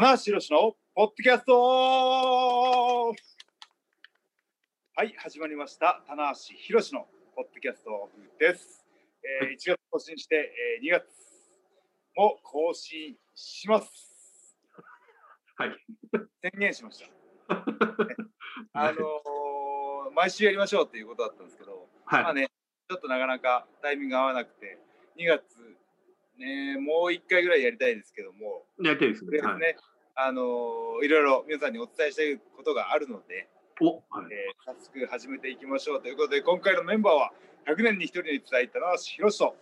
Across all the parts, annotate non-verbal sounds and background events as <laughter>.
棚橋宏のポッドキャスト。はい始まりました。棚橋宏のポッドキャストです、えー1月更新して、えー2月も更新します。はい。宣言しました、<laughs> ね。あのー毎週やりましょうっていうことだったんですけど、まあはい。ねちょっとなかなかタイミング合わなくて2月ねもう1回ぐらいやりたいですけどもやりたいですね。ね、はい。あのーいろいろ皆さんにお伝えしたいことがあるので、お、はい。えー早速始めていきましょうということで今回のメンバーは100年に一人に伝えたのは広と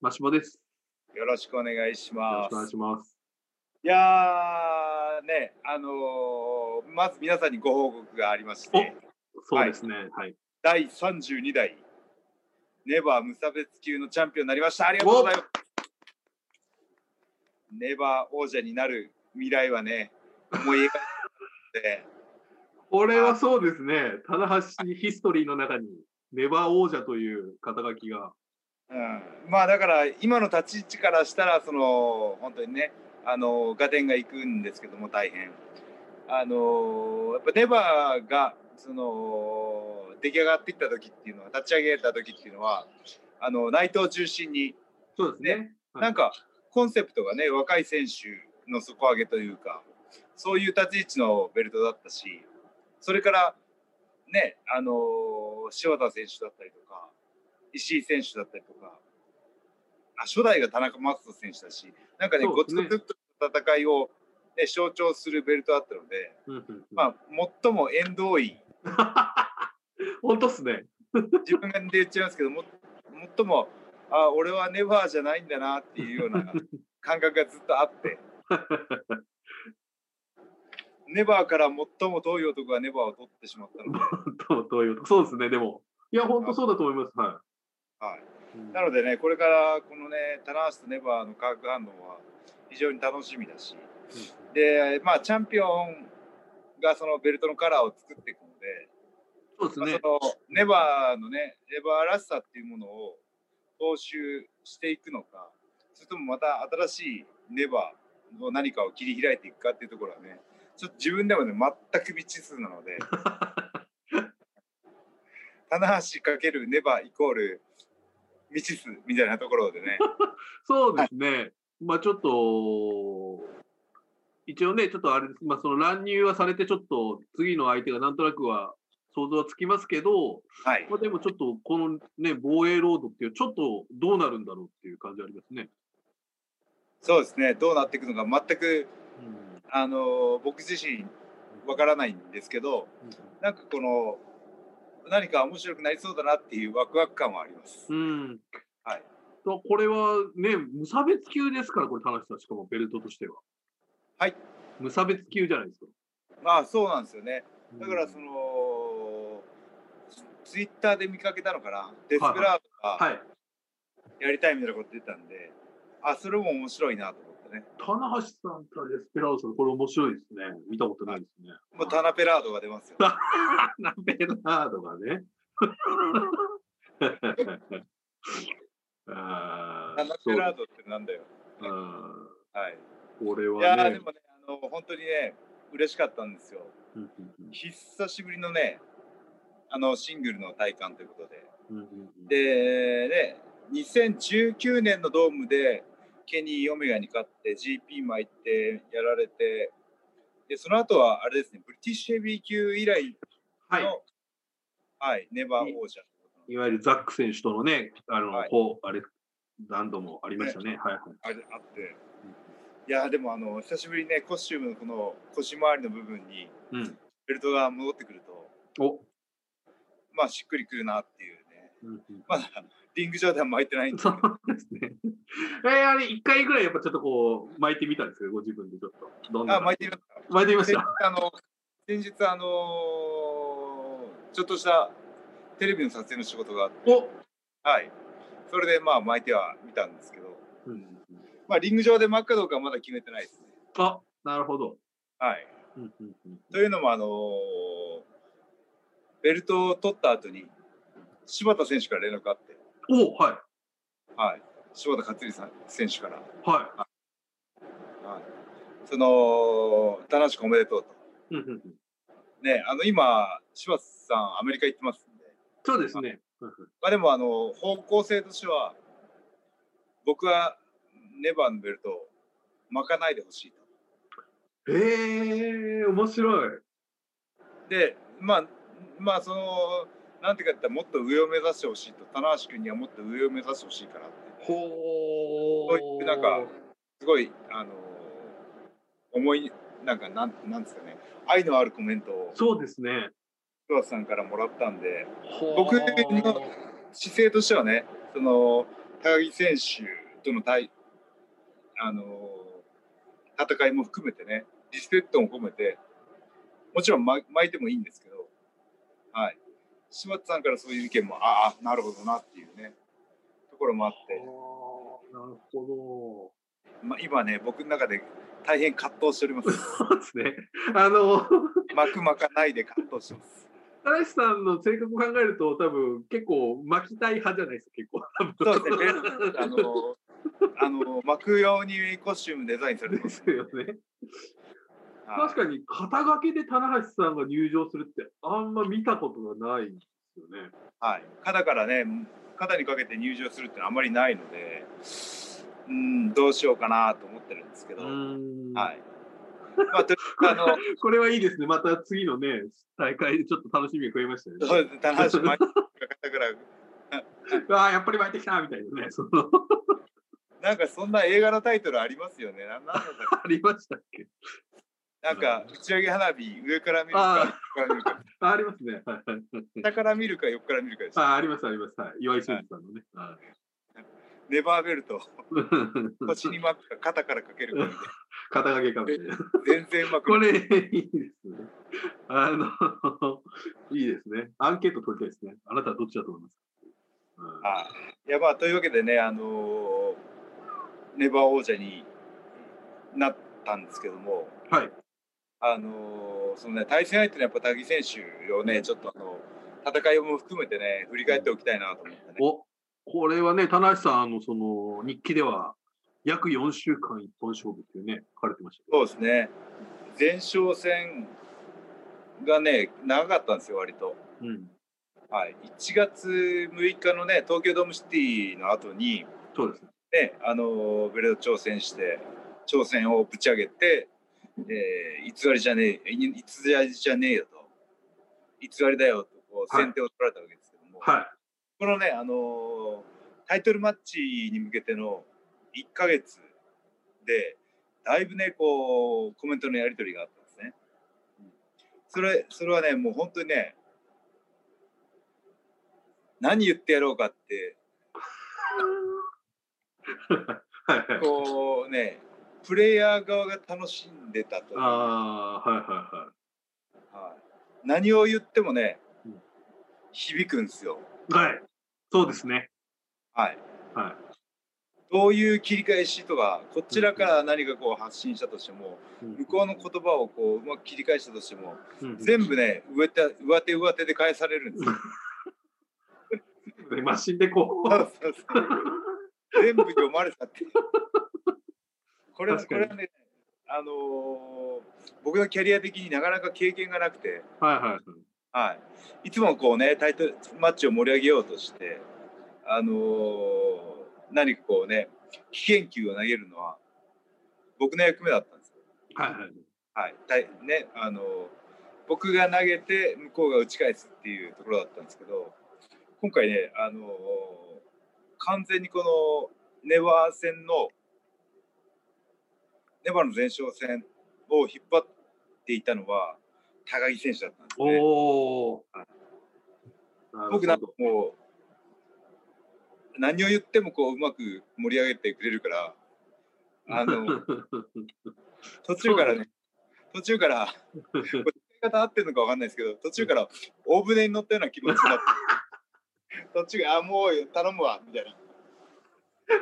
マシモです。よろしくお願いしよろますしくお願いします。いやーねあのーまず皆さんにご報告がありましてそうですね。はい。第32代ネバー無差別級のチャンピオンになりましたありがとうございますネバー王者になる未来はね思い描いてこれはそうですね。棚橋ヒストリーの中に、ネバー王者という肩書きが。うん、まあだから今の立ち位置からしたらその本当にねあの合点がいくんですけども大変あのやっぱネバーがその出来上がってきた時っていうのは立ち上げた時っていうのはあの内藤中心にそうですね。はいなんかコンセプトがね若い選手の底上げというかそういう立ち位置のベルトだったしそれからねあの塩田選手だったりとか石井選手だったりとかあ初代が田中将人選手だしなんかねごつごつと戦いを、ね、象徴するベルトだったので、うんうんうんまあ、最も縁遠い <laughs> 本当っすね。<laughs> 自分で言っちゃいますけども最もあ俺はネバーじゃないんだなっていうような <laughs> 感覚がずっとあってネバーから最も遠い男がネバーを取ってしまったので、どうどういうそうですね。でも。いや、本当そうだと思います。ははい、い。なのでねこれからこのね棚橋とネバーの化学反応は非常に楽しみだしでまあチャンピオンがそのベルトのカラーを作っていくので、そうですねまあそ。のネバーのねネバーらしさっていうものを踏襲していくのかそれともまた新しいネバーの何かを切り開いていくかっていうところはねちょっと自分でもね全く未知数なので <laughs> 棚橋かけるネバーイコール未知数みたいなところでね <laughs> そうですね。まあちょっと、一応ね、ちょっとあれです。まあその乱入はされて、ちょっと次の相手がなんとなくは想像はつきますけど、はいまあ、でもちょっとこのね、防衛ロードっていう、ちょっとどうなるんだろうっていう感じありますね。そうですねどうなっていくのか全くうんあの僕自身わからないんですけどなんかこの何か面白くなりそうだなっていうワクワク感はあります。うん。はい。とこれはね、無差別級ですから、これ、田中さん、しかもベルトとしては。はい。無差別級じゃないですか。まあそうなんですよね。だからその、の、ツイッターで見かけたのかな？デスペラードがはい。やりたいみたいなこと言ってたんで、あそれも面白いなと思ってね。棚橋さんとデスペラードさん、これ面白いですね。見たことないですね。もうタナペラードが出ますよ。<laughs> タナペラードがね。<laughs> あタナペラードってなんだよ。はい。ーこれいやはねーで。もね、あの本当にね、嬉しかったんですよ。久しぶりのね、あのシングルの体感ということで。うんうんうんで、ね、2019年のドームでケニー・オメガに勝って GP 巻いてやられて、でその後はあれですね、ブリティッシュヘビー級以来はい。の、はい、ネバー王者。いわゆるザック選手とのね、あの、はいこう、あれ、何度もありましたね。はいはい。あれあって。いやーでもあの久しぶりにねコスチュームのこの腰回りの部分にうん。ベルトが戻ってくるとお、まあしっくりくるなっていうね。うんうん。まだリング上では巻いてないんで。すそけどうですね。えー、あれ、一回ぐらいやっぱちょっとこう、巻いてみたんですけど、ご自分でちょっと。どんな？あ巻いてみますか巻いてみまし先た。日あの先日あのーちょっとしたテレビの撮影の仕事があって。お、はい。それでまあ巻いてはみたんですけど。うんうんうん。まあリング上で巻くかどうかはまだ決めてないですね。あ、なるほど。はい。うんうんうん。というのもあのーベルトを取った後に柴田選手から連絡があって。お、ははい。柴田勝頼さん選手から。い。ははい、その田中おめでとうと。うんうんうん。ねあの今柴田さんアメリカ行ってますんで。そうですね。まあでもあの方向性としては僕はネバーのベルトを巻かないでほしいと。へえ、面白い。でまあまあそのなんていうかって言ったらもっと上を目指してほしいと棚橋君にはもっと上を目指してほしいからって。ほそういうなんかすごいあの思いなんかなんなんですかね。愛のあるコメントをそうですね。柴田さんからもらったんで僕の姿勢としてはねその高木選手との対あの戦いも含めてねリスペクトも込めてもちろんま巻いてもいいんですけどはい柴田さんからそういう意見もああなるほどなっていうねところもあって、なるほまあ、今ね僕の中で大変葛藤しておりますど。そうですね。あの、巻く巻かないで葛藤してます田中さんの性格を考えると、多分結構巻きたい派じゃないですか、結構。そうですねあのあの巻くようにコスチュームデザインされてでますすよね。はい。確かに肩掛けで棚橋さんが入場するってあんま見たことがないんですよね。はい、肩からね肩にかけて入場するってあんまりないのでうんどうしようかなと思ってるんですけど、ん。はい。まあとあの <laughs> これはいいですね。また次のね、大会でちょっと楽しみが増えましたね。そうです棚橋巻いあ <laughs> あ、やっぱり巻いてきたみたいなね。その。なんかそんな映画のタイトルありますよね。ななんだ <laughs> ありましたっけけ？なんか打ち上げ花火上から見るか横から見るかあ <laughs> ありますね。下から見るか横から見るかですああります、あります。はい、岩井俊二さんのね。はネバーベルトい <laughs> 腰に巻くか肩からかけるかみたい <laughs> 肩掛けかもしれない。な全然うまくこないれ、いいですね。あの、いいですね。アンケート取りたいですね。あなたはどっちだと思いますか、うんはい。いやまあというわけでねあのネバー王者になったんですけども、はい。あのそのね対戦相手のやっぱ高木選手をねちょっとあの戦いも含めてね振り返っておきたいなと思ってね。おこれはね、田中さんのその日記では、約4週間一本勝負っていうね、書かれてました。そうですね。前哨戦がね長かったんですよ割と。うん。はい。1月6日のね東京ドームシティの後にそうですね。ねあのベルト挑戦して挑戦をぶち上げて、えー偽りじゃねえい偽りじゃねえよと。偽りだよとこうはい。先手を取られたわけですけども、はこのねあのタイトルマッチに向けての1ヶ月でだいぶねこうコメントのやり取りがあったんですね。それそれはねもう本当にね何言ってやろうかって。<laughs> こうねプレイヤー側が楽しんでたというああ、はいはいははい、何を言ってもねうん響くんですよ。い。はい。そうですね。はい、はどういう切り返しとかこちらから何かこう発信したとしてもい。向こうの言葉をこううまく切り返したとしてもうん全部ね上手上手上手で返されるんですよ。<laughs> ねマシンでこう。全部読まれたっていう。これはこれはねあのー僕のキャリア的になかなか経験がなくて。はいはいはい。はい、いつもこうねタイトルマッチを盛り上げようとして、あのー何かこうね危険球を投げるのは僕の役目だったんですよ。はいはい。はいたいねあのー僕が投げて向こうが打ち返すっていうところだったんですけど今回ね、あのー完全にこのネバー戦のネバーの前哨戦を引っ張っていたのは高木選手だったんですね。僕なんかもう何を言ってもこううまく盛り上げてくれるからあの <laughs> 途中からね途中から言い方合ってるのかわかんないですけど途中から大船に乗ったような気持ちになって <laughs> 途中あもう頼むわみたいな。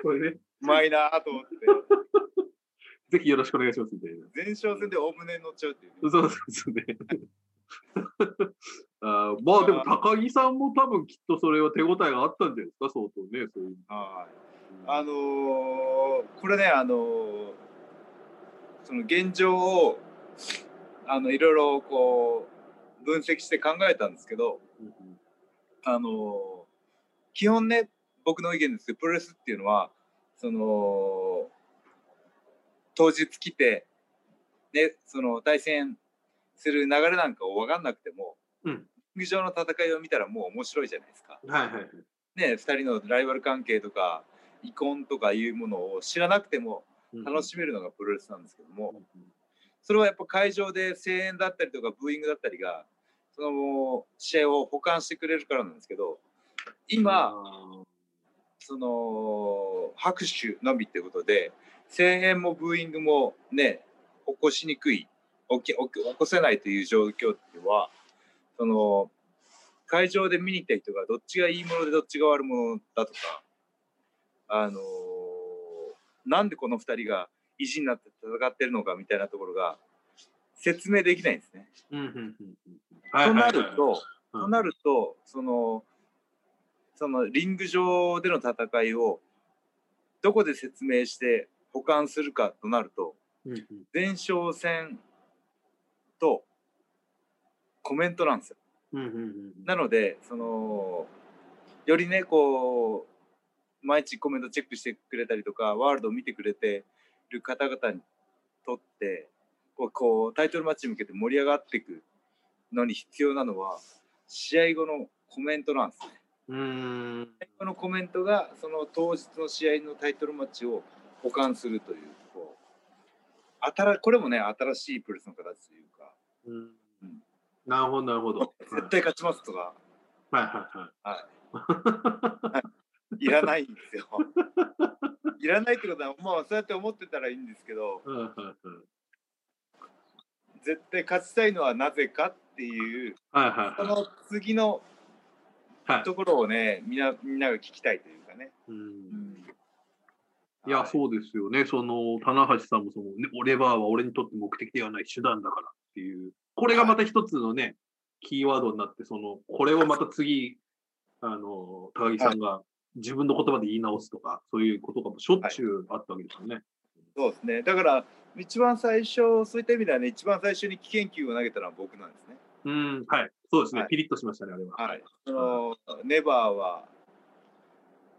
これね、うまいなと思ってぜひよろしくお願いしますみたいな。前哨戦で大船に乗っちゃうっていうね、そうですね。<laughs> あーまあでも高木さんも多分きっとそれは手応えがあったんじゃないですか、相当ね、そういう。はいあのーこれねあのーその現状をあのいろいろこう分析して考えたんですけどあの基本ね僕の意見ですけどプロレスっていうのはその当日来て、ね、その対戦する流れなんかを分かんなくても、うん陸上の戦いを見たらもう面白いじゃないですか。はいはいはい。ね、2人のライバル関係とか遺恨とかいうものを知らなくても楽しめるのがプロレスなんですけども、それはやっぱ会場で声援だったりとかブーイングだったりがその試合を補完してくれるからなんですけど今その拍手のみってことで声援もブーイングもね起こしにくい起き起き起こせないという状況っていうのはその会場で見に行った人がどっちがいいものでどっちが悪者だとかあのなんでこの2人が意地になって戦ってるのかみたいなところが説明できないんですね。となると、うん。となるとそのそのリング上での戦いをどこで説明して補完するかとなると前哨戦とコメントなんですよ。なのでそのよりねこう毎日コメントチェックしてくれたりとかワールドを見てくれてる方々にとってこうタイトルマッチに向けて盛り上がっていくのに必要なのは試合後のコメントなんですね。うーん試合後のコメントがその当日の試合のタイトルマッチを補完するというこう新これもね新しいプロレスの形というかうんうんなるほどなるほど。<laughs> 絶対勝ちますとか、はいはいはい。はい、いらないんですよ。<laughs> いらないってことはまあそうやって思ってたらいいんですけどうんうんうん絶対勝ちたいのはなぜかっていうはいはいはその次のい。はいところをねみんなみんなが聞きたいというかね。うんうんいや、はいそうですよね。その、棚橋さんもその、ね、レバーは俺にとって目的ではない手段だからっていう、これがまた一つのね、キーワードになって、その、これをまた次、あの、高木さんが自分の言葉で言い直すとか、そういうことがしょっちゅうあったわけですよね。そうですねだから一番最初そういった意味ではね一番最初に危険球を投げたのは僕なんですね。うん、はい。そうですね。はいピリッとしましたね、あれは。はい、そのネバーは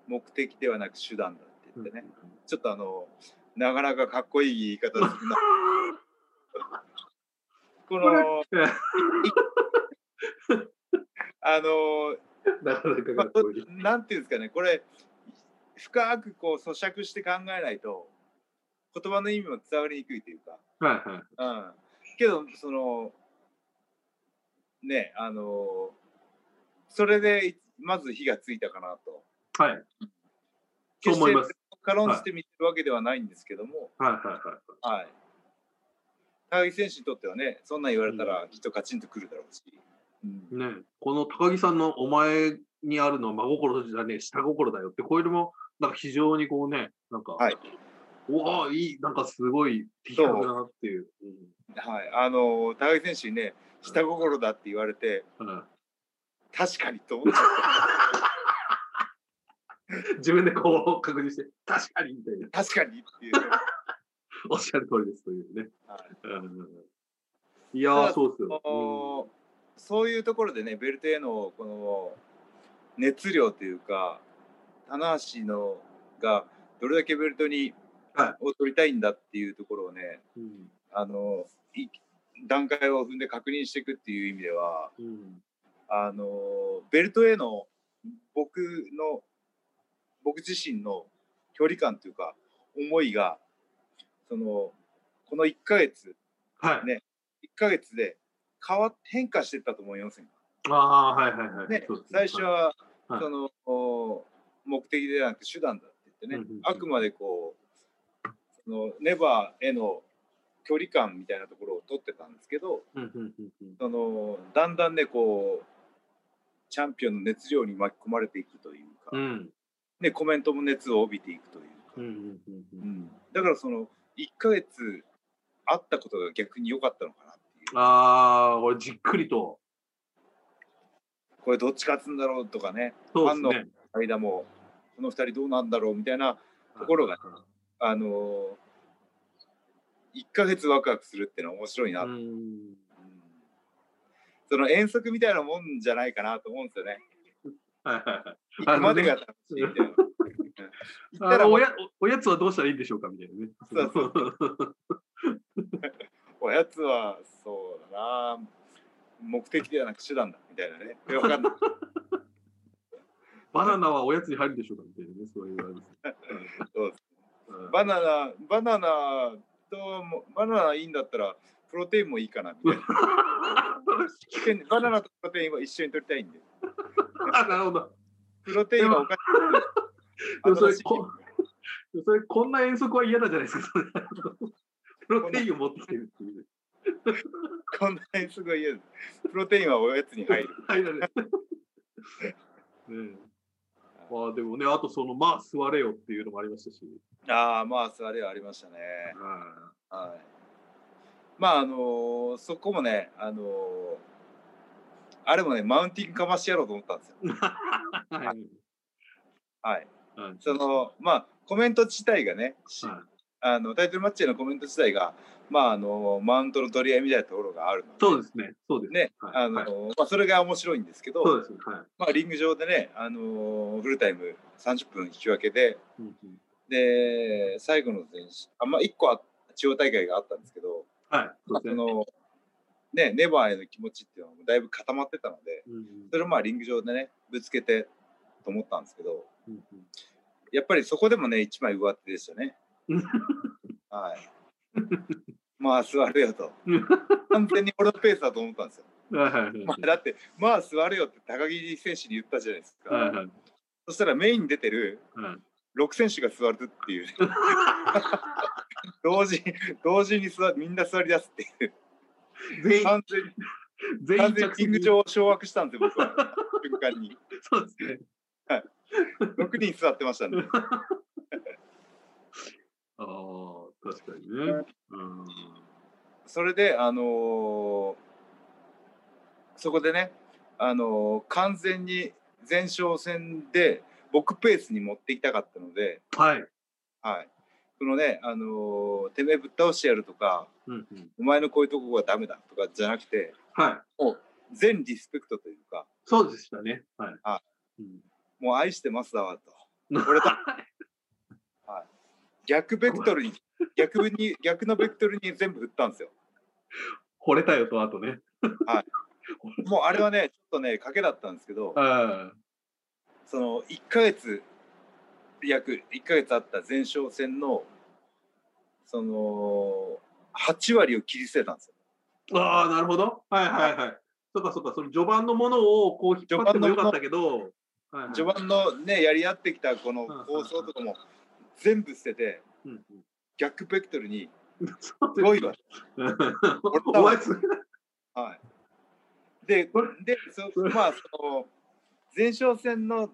目的ではなく手段だって言ってね、ちょっとあのなかなかかっこいい言い方す <laughs> るな。この <laughs> あのなかなかまあかっこいい。なんていうんですかねこれ深くこう咀嚼して考えないと言葉の意味も伝わりにくいというか、はいはい。うん、けどそのねあのそれでまず火がついたかなとはい。そう決思いますして軽んじて見てるわけではないんですけども、はいはいはい。はい。高木選手にとってはねそんなん言われたらきっとカチンとくるだろうし、うん。ね、この高木さんのお前にあるのは真心じゃねえ、下心だよって、これも、なんか非常にこうね、なんか、はい。おお、いい、なんかすごい的確だなっていう。はい、あの高木選手にね下心だって言われてうんうん。確かにと思っちゃった <laughs> 自分でこう確認して、確かにみたいな、確かにっていう、<laughs> おっしゃる通りですというね。はい。うん。いやそうですよ。おそういうところでねベルトへのこの熱量というか棚橋のがどれだけベルトに、はを取りたいんだっていうところをねうん。うんあのい段階を踏んで確認していくっていう意味ではうん。あのベルトへの僕の僕自身の距離感というか思いがそのこの1ヶ月はい。ね1ヶ月で変わ変化していったと思いませんか、あはいはいはい。ね最初は、はい。そのお目的ではなく手段だって言ってね、あくまでこうそのネバーへの距離感みたいなところを取ってたんですけどそのだんだんねこうチャンピオンの熱量に巻き込まれていくというか、うんね、コメントも熱を帯びていくというか、うんうんうんだからその1ヶ月あったことが逆に良かったのかなっていう。ああ、これじっくりと。これどっち勝つんだろうとかね。そうですね。間もこの2人どうなんだろうみたいなところがあのー1ヶ月ワクワクするっていうのは面白いな、その遠足みたいなもんじゃないかなと思うんですよね。はいはいはい。行くまでが楽しいみたいな。おやおおやつはどうしたらいいんでしょうかみたいなね。そうそう <laughs> おやつはそうだな目的ではなく手段だみたいなね。わかんない。バナナはおやつに入るんでしょうかみたいなね。そういうそううんバナナ、バナナとも、バナナいいんだったら、プロテインもいいかなみたいな。<laughs> バナナとプロテインは一緒に取りたいんで。<laughs> あなるほど。プロテインはおかしいこそれ <laughs> こんな遠足は嫌だじゃないですか。<laughs> プロテインを持ってきてるっていう。こんなにすごい嫌です。プロテインはおやつに入る。はいだね。ねえまあでもね、あとその、まあ座れよっていうのもありましたし。ああ、まあ、それはありましたね。はい。まあ、あのーそこもね、あのーあれもね、マウンティングかましてやろうと思ったんですよ。<laughs> はい。はい。その、まあ、コメント自体がね、しはいあのタイトルマッチへのコメント自体が、まあ、あのマウントの取り合いみたいなところがあるので、そうですね。そうですね、はいあのはいまあ、それが面白いんですけど、そうですね。はい。まあ、リング上でね、あのフルタイム30分引き分けで、で、最後の前哨あ、まあ、1個あ地方大会があったんですけど、はい。そね。その、ね、ネバーへの気持ちっていうのもだいぶ固まってたので、うんうんそれをまあリング上でね、ぶつけてと思ったんですけど、うんうんやっぱりそこでもね、一枚上手でしたねうん。はい。まあ座れよと。完全に俺のペースだと思ったんですよ。はいはいはいまあ、だって、まあ座れよって高木選手に言ったじゃないですか。はいはいそしたらメインに出てるはい6選手が座るっていう、ね、同時同時に座みんな座り出すっていう。全員、完全に全員着席上を掌握したんですよ、僕は。瞬間に。<laughs> そうですね。6人座ってましたんで。<laughs> ああ、確かにね。うん。それで、あのーそこでね、あのー完全に前哨戦で僕ペースに持っていきたかったので、はい。はい、このね、あのーてめえぶっ倒してやるとか、うんうん。お前のこういうとこがダメだとかじゃなくて、はい。もう全リスペクトというか、そうでしたね。はい。はうんもう愛してますだわと。<laughs> 俺と逆ベクトルに、逆に、逆のベクトルに全部振ったんですよ。惚れたよと、あとね。<laughs> もうあれはね、ちょっとね、賭けだったんですけど、あその1ヶ月約1ヶ月あった前哨戦のその8割を切り捨てたんですよ。ああ、なるほど。はいはいはい。そっかそっか、その序盤のものをこう引っ張ってもよかったけど、序盤のねやり合ってきたこの構想とかも全部捨ててうんうん逆ベクトルにすごいわ。<laughs> お前つはい。ででそまあその前哨戦の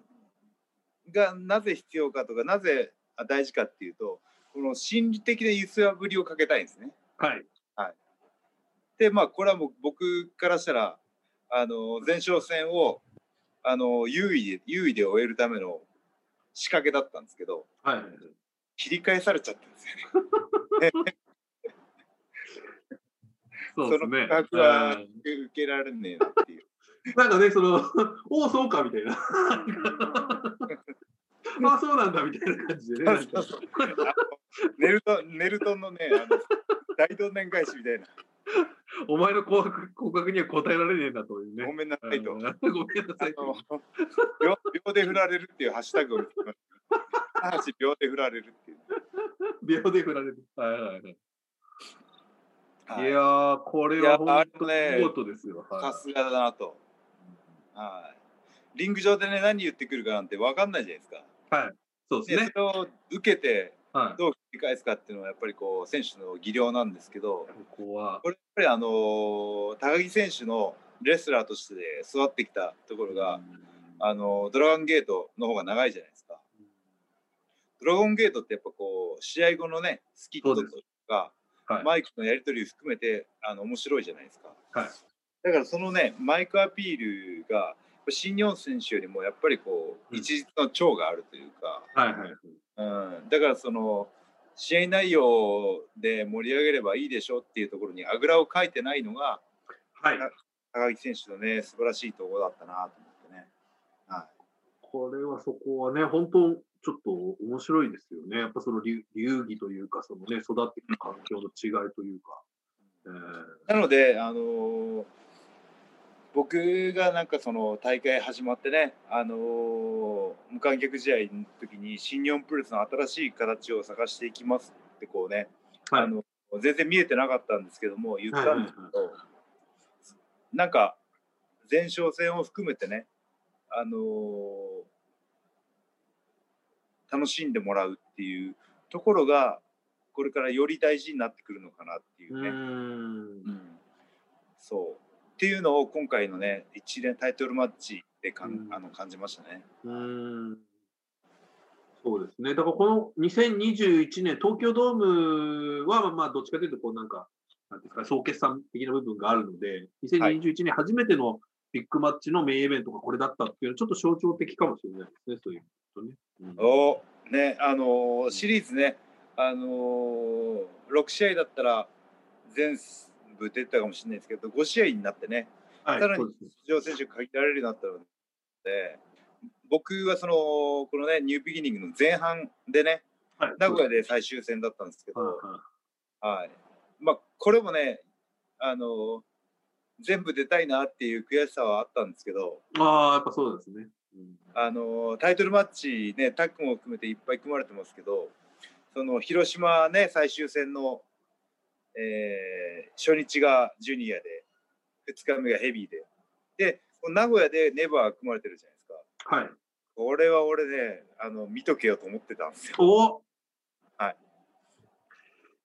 がなぜ必要かとかなぜ大事かっていうとこの心理的な揺すぶりをかけたいんですね。はい。でまあこれはもう僕からしたらあの前哨戦をあの優位で優位で終えるための仕掛けだったんですけどはい。切り返されちゃったんですよね。<laughs> そうですね。その価格はうん受けられねえなっていう。なんかね、その、<laughs> おお、そうかみたいな。<laughs> あそうなんだみたいな感じでね。ネルトンネルトンのねあの大どん返しみたいなお前の告白告白には答えられねえんだというね。ごめんなさいと。うんごめんなさいと。秒秒で振られるっていうハッシュタグを見つけました。秒で振られるっていう。秒で振られる。はいはいはい。はいいやー、これは本あ当に見事ですよ。はいさすがだなと。はい。リング上でね何言ってくるかなんて分かんないじゃないですか。でそうですね。それを受けてはい。どう繰り返すかっていうのはやっぱりこう選手の技量なんですけど、ここは、これやっぱりあのー高木選手のレスラーとして育ってきたところが、あのドラゴンゲートの方が長いじゃないですか。ドラゴンゲートってやっぱこう試合後のねスキットとか、はいマイクのやり取りを含めてあの面白いじゃないですか。はい。だからそのねマイクアピールが新日本選手よりもやっぱりこううん一日の長があるというか、はいはい。うん、だからその試合内容で盛り上げればいいでしょっていうところにあぐらをかいてないのがはい。高木選手のね素晴らしいところだったなと思ってね。はこれはそこはね、本当、ちょっと面白いですよね。やっぱその流流儀というか、そのね、育ってきた環境の違いというか。えーい、なので、あのー僕がなんかその大会始まってね、あのー無観客試合の時に新日本プロレスの新しい形を探していきますってこうね、はい。あの全然見えてなかったんですけども言ったんですけど、なんか前哨戦を含めてね、あのー楽しんでもらうっていうところがこれからより大事になってくるのかなっていうね。うそうっていうのを今回のね一連タイトルマッチでかん、うんあの感じましたね。うーんそうですね。だからこの2021年、東京ドームは、まあ、どっちかというと、こうなんか、なんですか、総決算的な部分があるので、2021年初めてのビッグマッチのメインイベントがこれだったっていうのは、ちょっと象徴的かもしれないですね、そういうことね。うんおねあのーシリーズねあのー、6試合だったら全部出てたかもしれないですけど5試合になってねはい、さらに出場選手が限られるようになったので僕はそのこのねニュービギニングの前半でねはい、名古屋で最終戦だったんですけど、はい。まあ、これもね、あの、全部出たいなっていう悔しさはあったんですけど、ああ、やっぱそうですね。うんあの、タイトルマッチね、タッグも含めていっぱい組まれてますけど、その広島ね、最終戦の、えー初日がジュニアで、2日目がヘビーで、で、名古屋でネバー組まれてるじゃないですか。はい。これは俺ね、あの、見とけよと思ってたんですよ。おはい。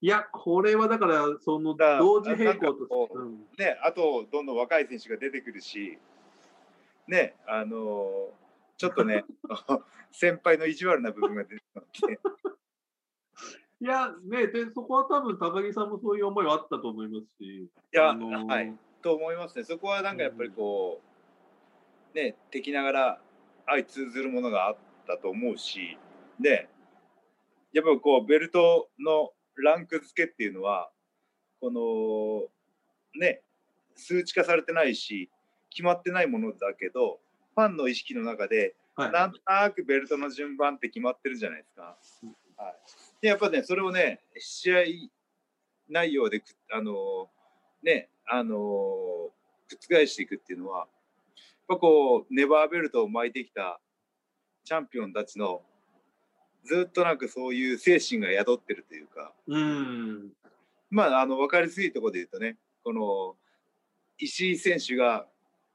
いや、これはだから、その同時並行とね、あとどんどん若い選手が出てくるし、ね、あのーちょっとね、<laughs> 先輩の意地悪な部分が出てきて、いや、ね、で、そこは多分高木さんもそういう思いはあったと思いますし。いいや、はい、と思いますね。そこはなんかやっぱりこう、ね、敵ながら相通ずるものがあったと思うし、で、やっぱりこう、ベルトのランク付けっていうのは、この、ね、数値化されてないし、決まってないものだけど、ファンの意識の中で、はい。なんとなくベルトの順番って決まってるじゃないですか。はい、でやっぱねそれをね試合内容でくあのねあの覆していくっていうのはやっぱこうネバーベルトを巻いてきたチャンピオンたちのずっとなんかそういう精神が宿ってるというかうん。まああの分かりやすいところで言うとねこの石井選手が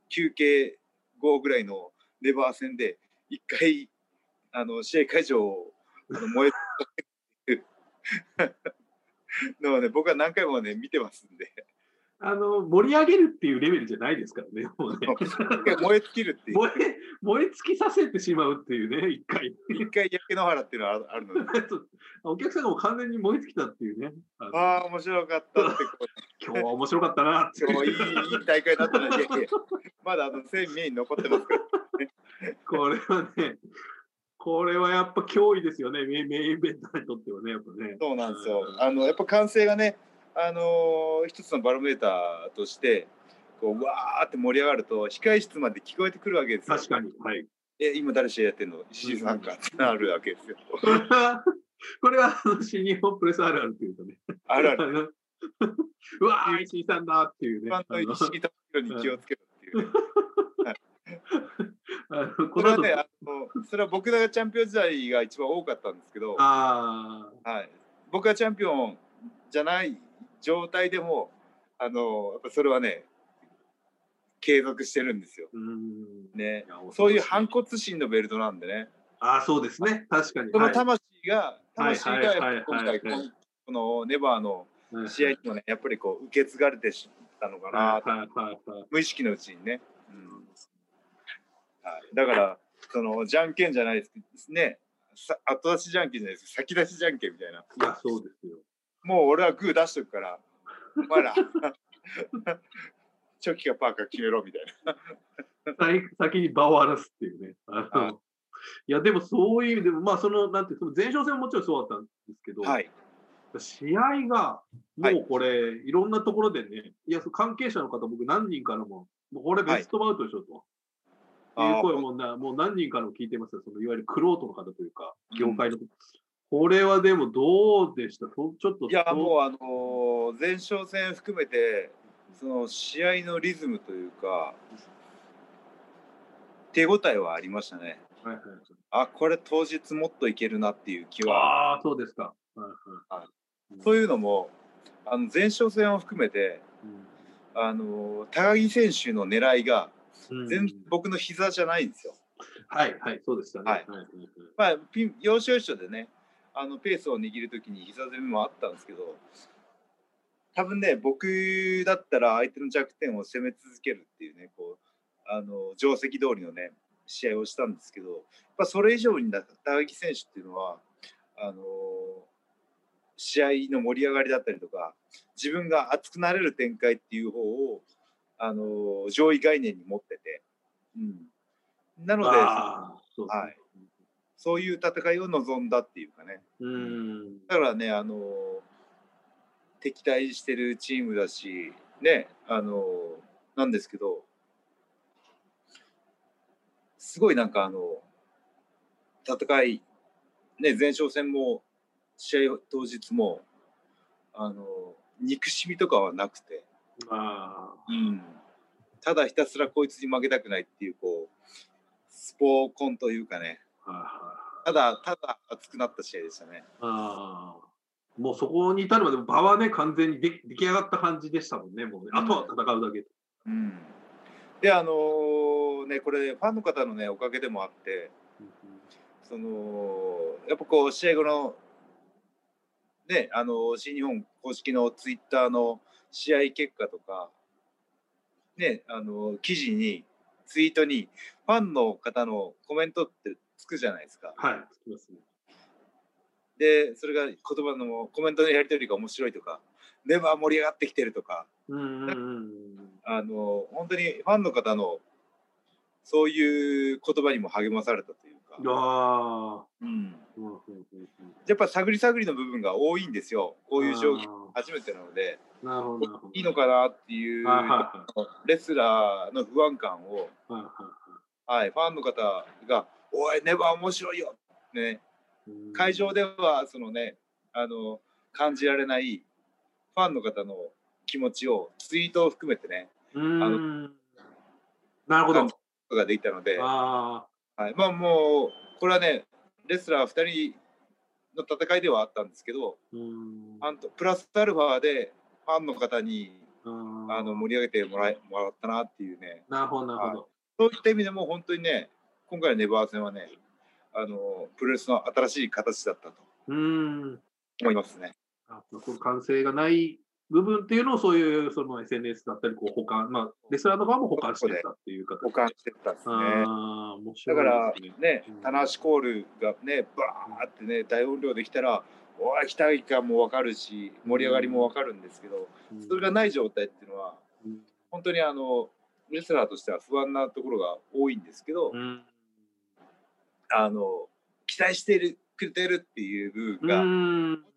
休憩後ぐらいのレバー戦で一回あの試合会場をあの燃えて <laughs> のをね僕は何回もね見てますんで。あの、盛り上げるっていうレベルじゃないですからね、もうね。燃え尽きるっていう。<laughs> 燃え、燃え尽きさせてしまうっていうね、一回。一回焼け野原っていうのはあるので。<laughs> お客さんがもう完全に燃え尽きたっていうね。あの。ああ面白かったってこう。今日は面白かったなって。今日いいいい大会だったのにいやいやまだあの鮮明に残ってますからこれはね、これはやっぱ脅威ですよね、メインメイベントにとってはね、やっぱね。そうなんですよう。んあのやっぱ歓声がね、あのー一つのバロメーターとして、こうわーって盛り上がると控室まで聞こえてくるわけですよ。確かに。はい。え今誰試合やってんの？石井さんかってなるわけですよ。<laughs> これは、あの新日本プレスあるあるっていうかね。あるある。る。<laughs> うわー、石井さんだっていうね。一般の石井に気をつけろっていう。あの <laughs> これはね、あのそれは僕がチャンピオン時代が一番多かったんですけど、あはい、僕がチャンピオンじゃない状態でも、あのやっぱそれはね、継続してるんですよ。ねそういう反骨心のベルトなんでね。ああ、そうですね。確かに。そのはい魂が、魂が今はい回このネバーのうん試合にもね、やっぱりこう受け継がれてしまったのかなと、はいはいはいはい。無意識のうちにね。だから、そのじゃんけんじゃないですね、さ後出しじゃんけんじゃないです先出しじゃんけんみたいな。いや、そうですよ。もう俺はグー出しとくから、お前ら、<laughs> チョキかパーか決めろみたいな。先先に場を荒らすっていうね。あのはいいや、でもそういう意味でも、まあ、その、なんていうその前哨戦はもちろんそうだったんですけど、はい。試合が、もうこれ、い、ろんなところでね、いや、関係者の方、僕何人からも、もうこれベストバウトでしょと。いう声もなもう何人からも聞いてますよ、そのいわゆるクロートの方というか、業界の、うん、これはでもどうでした？ちょっといや、もうあのー、前哨戦含めて、その試合のリズムというか、手応えはありましたね。はいはい、あこれ当日もっといけるなっていう気は。ああそうですか。はいはい、そういうのもあの前哨戦を含めて、うん、あの高木選手の狙いが全、僕の膝じゃないんですよ。はいはいそうですよね。はい、まあピン要所要所でねあのペースを握るときに膝攻めもあったんですけど多分ね僕だったら相手の弱点を攻め続けるっていうねこうあの定石通りのね試合をしたんですけど、やっぱそれ以上に高木選手っていうのはあの試合の盛り上がりだったりとか自分が熱くなれる展開っていう方をあの上位概念に持ってて、うん、なのでそうはい、そういう戦いを望んだっていうかね、うん、だからねあの敵対してるチームだしねあのなんですけどすごいなんかあの戦い、ね、前哨戦も試合当日もあの憎しみとかはなくて、あ。うん、ただひたすらこいつに負けたくないっていうこうスポーコンというかね、ただただ熱くなった試合でしたね。あもうそこに至るまで場はね完全に出来上がった感じでしたもんね、もうね。あとは戦うだけ。うん、であのーねこれファンの方のねおかげでもあって、そのやっぱこう試合後のねあの新日本公式のツイッターの試合結果とかねあの記事にツイートにファンの方のコメントってつくじゃないですか。はい、つきますね。でそれが言葉のコメントのやり取りが面白いとかネバー盛り上がってきてるとか、うんうんうん、あの本当にファンの方のそういう言葉にも励まされたというか。あうん、やっぱ探り探りの部分が多いんですよ。こういう将棋初めてなので。なるほどいいのかなっていうレスラーの不安感を、はい、ファンの方が「おいネバー面白いよ!」ね会場ではそのねあの感じられないファンの方の気持ちをツイートを含めてねあのなるほど。ができたので、あはい、まあもうこれはねレスラー2人の戦いではあったんですけど、あんとプラスアルファでファンの方にあの盛り上げてもらえもらったなっていうね。なるほどなるほど。そういった意味でも本当にね今回のネバー戦はねあのプロレスの新しい形だったと思いますね。あ完成がない部分っていうのをそういうその SNS だったりこう保管、まあ、レスラーの側も保管してたっていう形。保管してたですね。あ面白い、ね、だからね、棚橋コールがね、バーってね、大音量できたら、おい、期待感も分かるし、盛り上がりも分かるんですけど、それがない状態っていうのは、本当にあの、レスラーとしては不安なところが多いんですけど、あの、期待してるくれてるっていう部分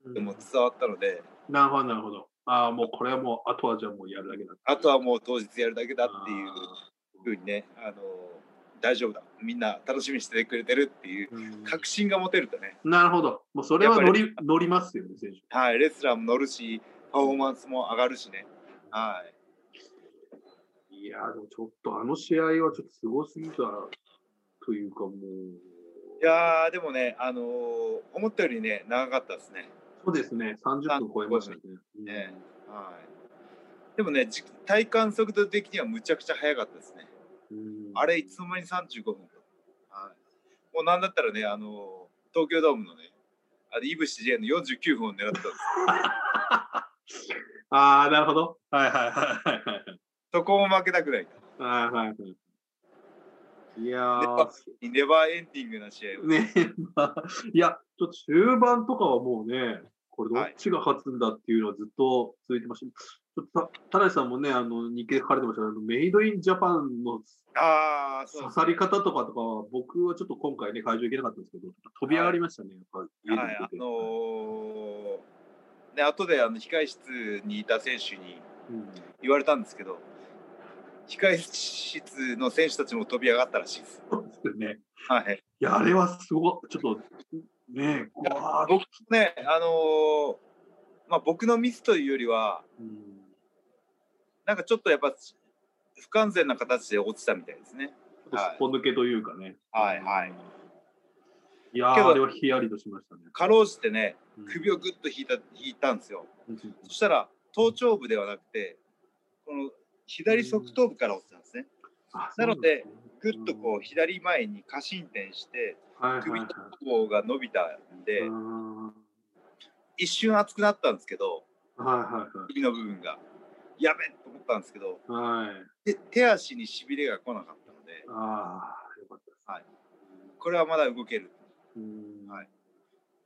が、でも伝わったので、なるほど、なるほど。ああ、もうこれはもう、あとはじゃあもうやるだけだ。あとはもう当日やるだけだっていうふうにね、あの、大丈夫だ。みんな楽しみにしてくれてるっていう確信が持てるとね。なるほど。もうそれは乗り乗りますよね、選手。はい、レスラーも乗るし、パフォーマンスも上がるしね。はい。いや、でもちょっとあの試合はちょっとすごすぎたというかもう。いやでもね、あのー、思ったよりね、長かったですね。そうですね、30分超えましたね。ねはい、でもね、体感速度的にはむちゃくちゃ速かったですね。あれ、いつの間に35分と。はい、もうなんだったらね、あの東京ドームのね、あれ、イブシ J の49分を狙ってたんです <laughs> ああ、なるほど。はいはいはいはい。そこも負けたくないと。はいはいはい。いやー。ネバーエンディングな試合を。ね、いや、と中盤とかはもうね、これどっちが勝つんだっていうのはずっと続いてました。はい、ちょっと田中さんもね、あの日経書かれてましたけど、メイドインジャパンのあ刺さり方とかとかは、僕はちょっと今回ね、会場行けなかったんですけど、飛び上がりましたね、やっぱり。はい、あのー、で後であの控室にいた選手にうん言われたんですけど控室の選手たちも飛び上がったらしいです。そうですよね。はい、いや、あれはすごい、ちょっと、ねえ、わー僕ね、あのーまあ、僕のミスというよりはうんなんかちょっとやっぱ不完全な形で落ちたみたいですね。ちょっとすっぽ抜けというかね。はいはいいやーあれはヒヤリとしましたね。かろうじてねうん首をぐっと引いた引いたんですよ。うんそしたら頭頂部ではなくてこの左側頭部から落ちたんですね。あなので、ぐっとこう左前に過伸展して首の方が伸びたんではいはいはい一瞬熱くなったんですけど首の部分がやべえと思ったんですけどはい。はい。で手足にしびれが来なかったのでああ、よかったです。はいこれはまだ動ける。うんはい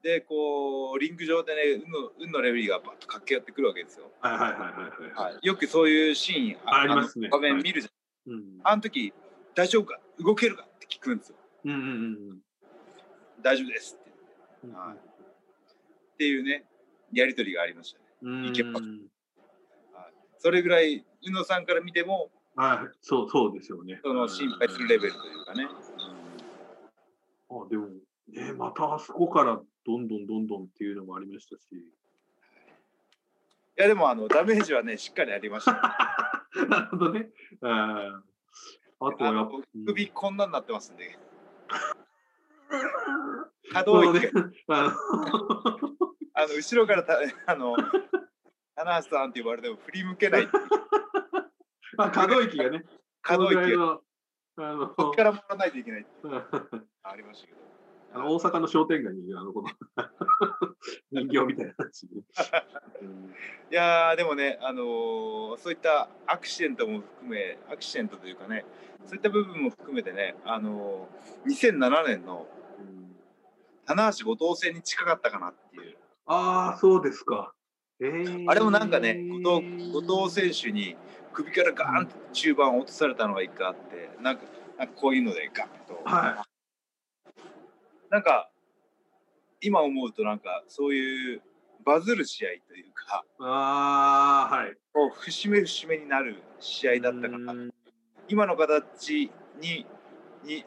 でこうリング上でね運の運のレフェリーがバッと駆け寄ってくるわけですよ。はいはいはいはいはい。はい、よくそういうシーンありますね場面見るじゃん。うんあの時大丈夫か？動けるか？って聞くんですよ。うんうんうん大丈夫ですってうん。はいっていうねやり取りがありましたね。うんいけますそれぐらい宇野さんから見てもはい、そうそうですよね。その心配するレベルというかね。あでも、ね、またあそこからどんどんどんどんっていうのもありましたし。いやでもあのダメージはねしっかりありました。<laughs> なるほどね。あーあと首こんなになってますんで。<laughs> 可動域。が。<laughs> あの。後ろからた <laughs> あの棚橋さんって呼ばれても振り向けない。っていうあ可動域がね、<laughs> 可動域。あの。こっから回らないといけないありましたけど。あの大阪の商店街にいるあのこの。人形みたいな話いやーでもね、あのーそういったアクシデントも含めアクシデントというかねそういった部分も含めてね、あのー2007年のうん棚橋後藤戦に近かったかなっていう。ああ、そうですか。えー。あれもなんかね後藤後藤選手に首からガーンと中盤落とされたのが一回あってなんかなんかこういうのでガンと、はなんか今思うとなんかそういうバズる試合というかああ、はい。こう節目節目になる試合だったかな。うん。今の形にに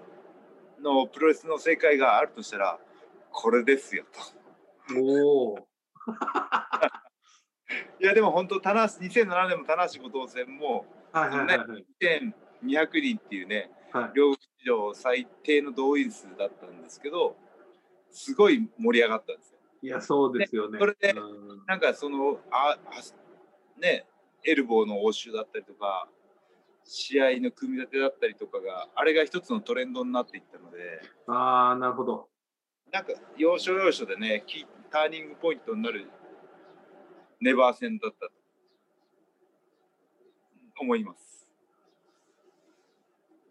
のプロレスの正解があるとしたらこれですよと。おお。<laughs> いやでも本当棚橋2007年も棚橋後藤戦もはいはいはいはい。1200人っていうねはい両国史上最低の動員数だったんですけどすごい盛り上がったんですよ。いや、そうですよね。それでうんなんかそのああねエルボーの応酬だったりとか試合の組み立てだったりとかがあれが一つのトレンドになっていったので。ああ、なるほど。なんか要所要所でねキーターニングポイントになるネバー戦だったと思います。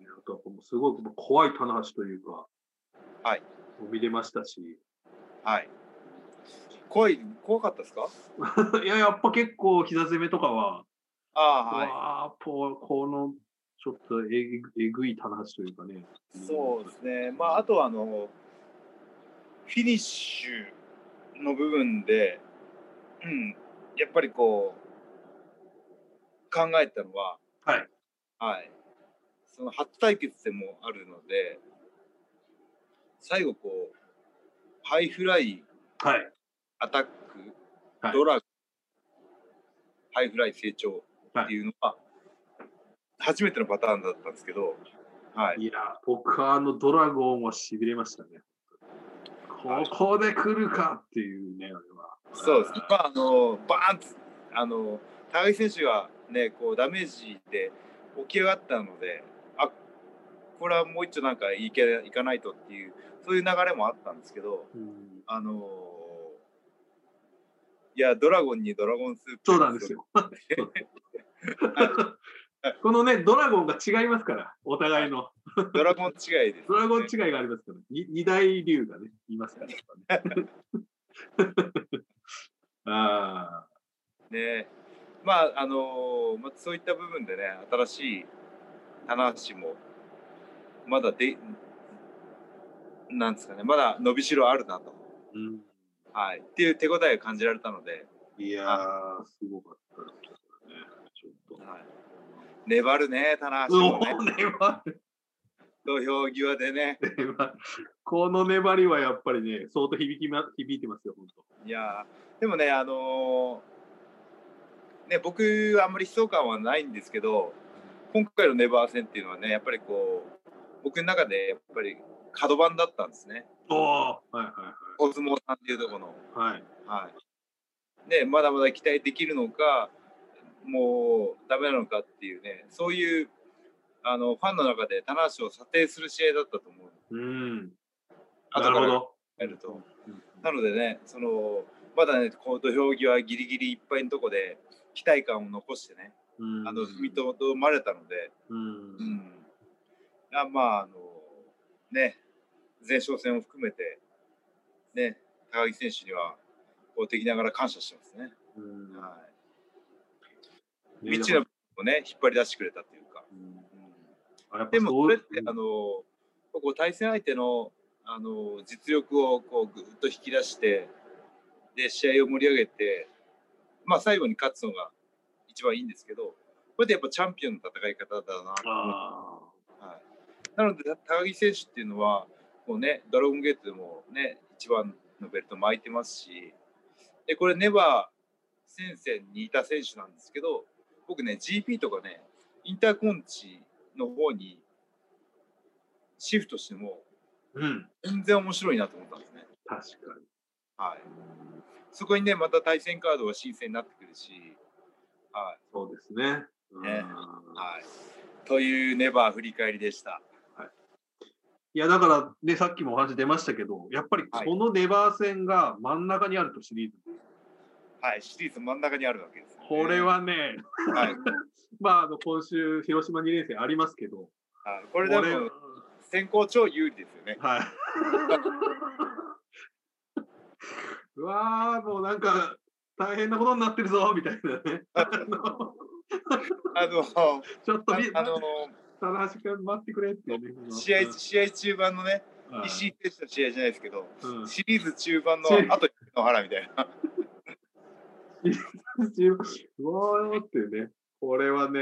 なるほどもうすごく怖い棚橋というか、はい。見れましたし。はい。怖い怖かったですか？<laughs> いや、やっぱ結構膝攻めとかは、ああはい。わあここのちょっとえぐい棚橋というかね。そうですね。まああとはあのフィニッシュの部分で、うん、やっぱりこう考えたのは、はい。はい。その初対決でもあるので、最後こうハイフライはい。アタック、はいドラグ、ハイフライ成長っていうのは、初めてのパターンだったんですけど、はい。いや、僕はあのドラゴンはしびれましたね。ここで来るかっていうね、あれは。そうですね。まあ、あの、バーンと、あの、高木選手がね、こう、ダメージで起き上がったので、あこれはもう一丁なんかいけいかないとっていう、そういう流れもあったんですけど、うんあのいや、ドラゴンにドラゴンスープ。そうなんですよ。<laughs> <laughs> <laughs> <laughs> このね、ドラゴンが違いますから、お互いの。ドラゴン違いです、ドラゴン違いがありますから、に二大竜がね、いますから、ね。<laughs> あねまああのまあ、そういった部分でね新しい棚橋もまだでなんですかねまだ伸びしろあるなと、ーうん。はい、っていう手応えを感じられたのでいやー、すごかったですね。ちょっと。はい、粘るね、棚橋うもね。お粘る土俵際でね。<laughs> この粘りはやっぱりね、相当響きま響いてますよ、本当。いやーでもね、あのーね、僕はあんまり悲壮感はないんですけど、今回のネバー戦っていうのはね、やっぱりこう、僕の中でやっぱり角番だったんですね。おおはいはいお相撲さんっていうところの。はい。はい。はい。ね、まだまだ期待できるのか、もうダメなのかっていうね、そういうあのファンの中で棚橋を査定する試合だったと思う。うん。後からなるほど。やると。うんなのでね、そのまだね、こう土俵際ギリギリいっぱいのとこで期待感を残してね、うんあの踏みとどまれたので、うんうん、あまああのね、前哨戦を含めてね、高木選手にはこう敵ながら感謝してますね。うんはい。ね未知の部分をね引っ張り出してくれたというか。うん。でもそれってうんあのこう対戦相手のあの実力をこうぐっと引き出してで試合を盛り上げて、まあ最後に勝つのが一番いいんですけど、これでやっぱチャンピオンの戦い方だなと思って。あはい、なので高木選手っていうのはこうねドラゴンゲートでもね一番のベルト巻いてますし、でこれネバー戦線にいた選手なんですけど、僕ね GP とかねインターコンチの方にシフトしてもーうん。全然面白いなと思ったんですね。確かに。はい。そこにねまた対戦カードが新鮮になってくるし、はい。そうですね。うんねはい。というネバー振り返りでした。いや、だから、ね、さっきもお話出ましたけど、やっぱりこのネバー戦が真ん中にあるとシリーズ。はい。シリーズ真ん中にあるわけです、ね。これ、はね、はい。<laughs> まあ、あの今週、広島2連戦ありますけど、はいこれでも先行超有利ですよね。はい。<laughs> うわー、もうなんか、大変なことになってるぞ、みたいなね。<laughs> あのちょっとみ、あの、棚橋君待ってくれってね。試合、試合中盤のね、はい石井選手の試合じゃないですけど、うんシリーズ中盤の試合後の原みたいな。うわーってね、これはね、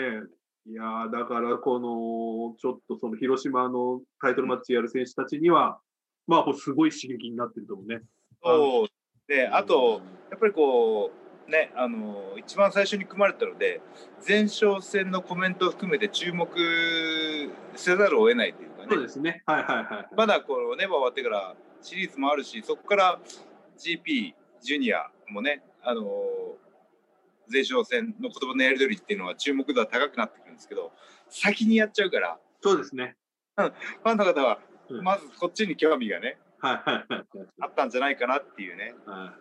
いやだからこの、ちょっとその広島のタイトルマッチやる選手たちには、まあ、すごい刺激になってると思うね。そうで、あと、やっぱりこう、ね、あの、一番最初に組まれたので、前哨戦のコメントを含めて注目せざるを得ないというかねそうで。すね。はいはいはい。まだこのネバー終わってからシリーズもあるし、そこから GP、ジュニアもね、あの前哨戦の言葉のやり取りっていうのは注目度は高くなってくるんですけど、先にやっちゃうから、そうですね。ファンの方はうんまずこっちに興味がね、はいはいはいあったんじゃないかなっていうね。は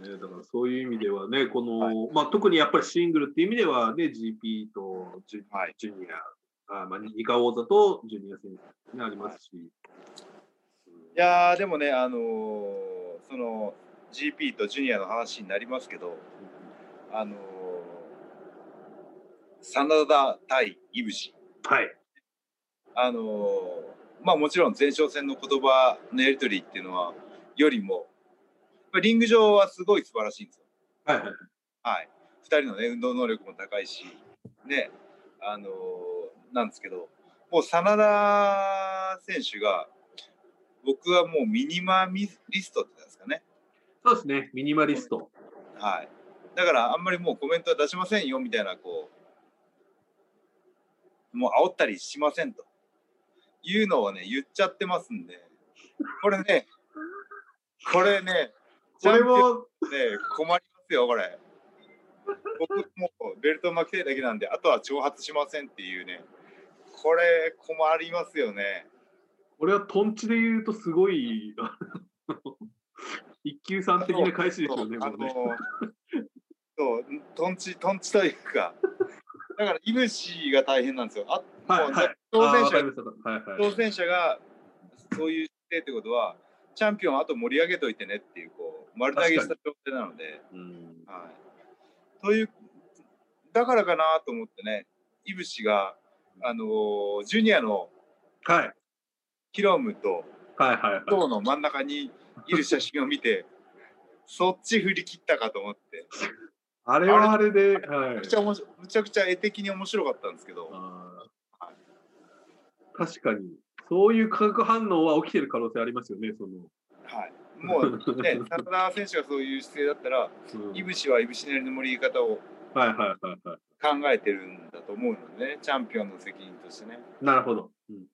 い。ね、だからそういう意味ではね、この、はいまあ特にやっぱりシングルっていう意味ではね、GP とジュ,、はいジュニア、あまあ、ニカ王座とジュニア選手、ね、ありますし。いやーでもね、あのーその GP とジュニアの話になりますけど、あのー真田対いぶし、はい。あのーまあもちろん前哨戦の言葉のやり取りっていうのはよりも、リング上はすごい素晴らしいんですよ。はいはい。はい。二人のね、運動能力も高いし、ね、あのーなんですけど、もう真田選手が、僕はもうミニマリストって。そうですね、ミニマリスト。はい。だからあんまりもうコメントは出しませんよみたいな、こう、もう煽ったりしませんというのをね、言っちゃってますんで、これね、これね、これも、ね、困りますよ、これ。僕もうベルト巻きたいだけなんで、あとは挑発しませんっていうね、これ困りますよね。これはトンチで言うとすごい、一級さん的な返しですよね、あの。そう、トンチ、トンチというか、だから、いぶしが大変なんですよ。あはいはい。当選者。当選者がそういう姿勢ってことは、チャンピオンあと盛り上げといてねっていう、こう、丸投げした状態なので、うんはい。という、だからかなと思ってね、いぶしが、あのージュニアのはい。ヒロムとはいはいはい。塔の真ん中にいる写真を見て、そっち振り切ったかと思って。あれはあれで、はいむちゃくちゃ面白むちゃくちゃ絵的に面白かったんですけど、確かに、そういう化学反応は起きてる可能性ありますよね、その。はい、もうね、真 <laughs> 田選手がそういう姿勢だったら、うんいぶしはいぶしなりの盛り方をはいはいはいは考えてるんだと思うのでね、チャンピオンの責任としてね。い。なるほど。うんうん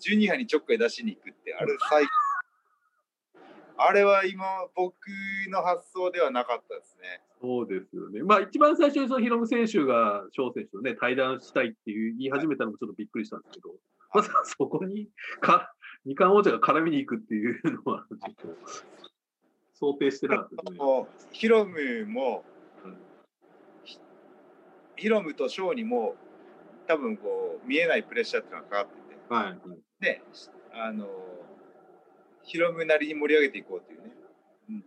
12波にちょっかい出しに行くって、あれ最あれは今、僕の発想ではなかったですね。そうですよね。まあ、一番最初にそのヒロム選手が翔選手とね、対談したいっていう言い始めたのもちょっとびっくりしたんですけど、まさか <laughs> そこにか二冠王者が絡みに行くっていうのは、ちょっと想定してなかったですね。ヒロムも、うんひヒロムとショーにも多分こう見えないプレッシャーっていうのがかかってて、はいはい。ね、あのヒロムなりに盛り上げていこうというね。うん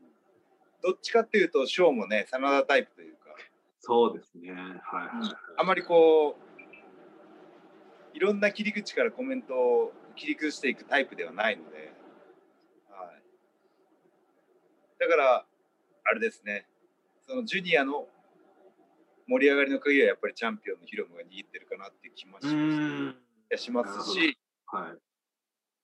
どっちかっていうと、ショーもね、真田タイプというか、そうですね。はい。あまりこう、いろんな切り口からコメントを切り崩していくタイプではないので、はい、だから、あれですね、そのジュニアの盛り上がりの鍵はやっぱりチャンピオンのヒロムが握ってるかなっていう気も。しますし、はい。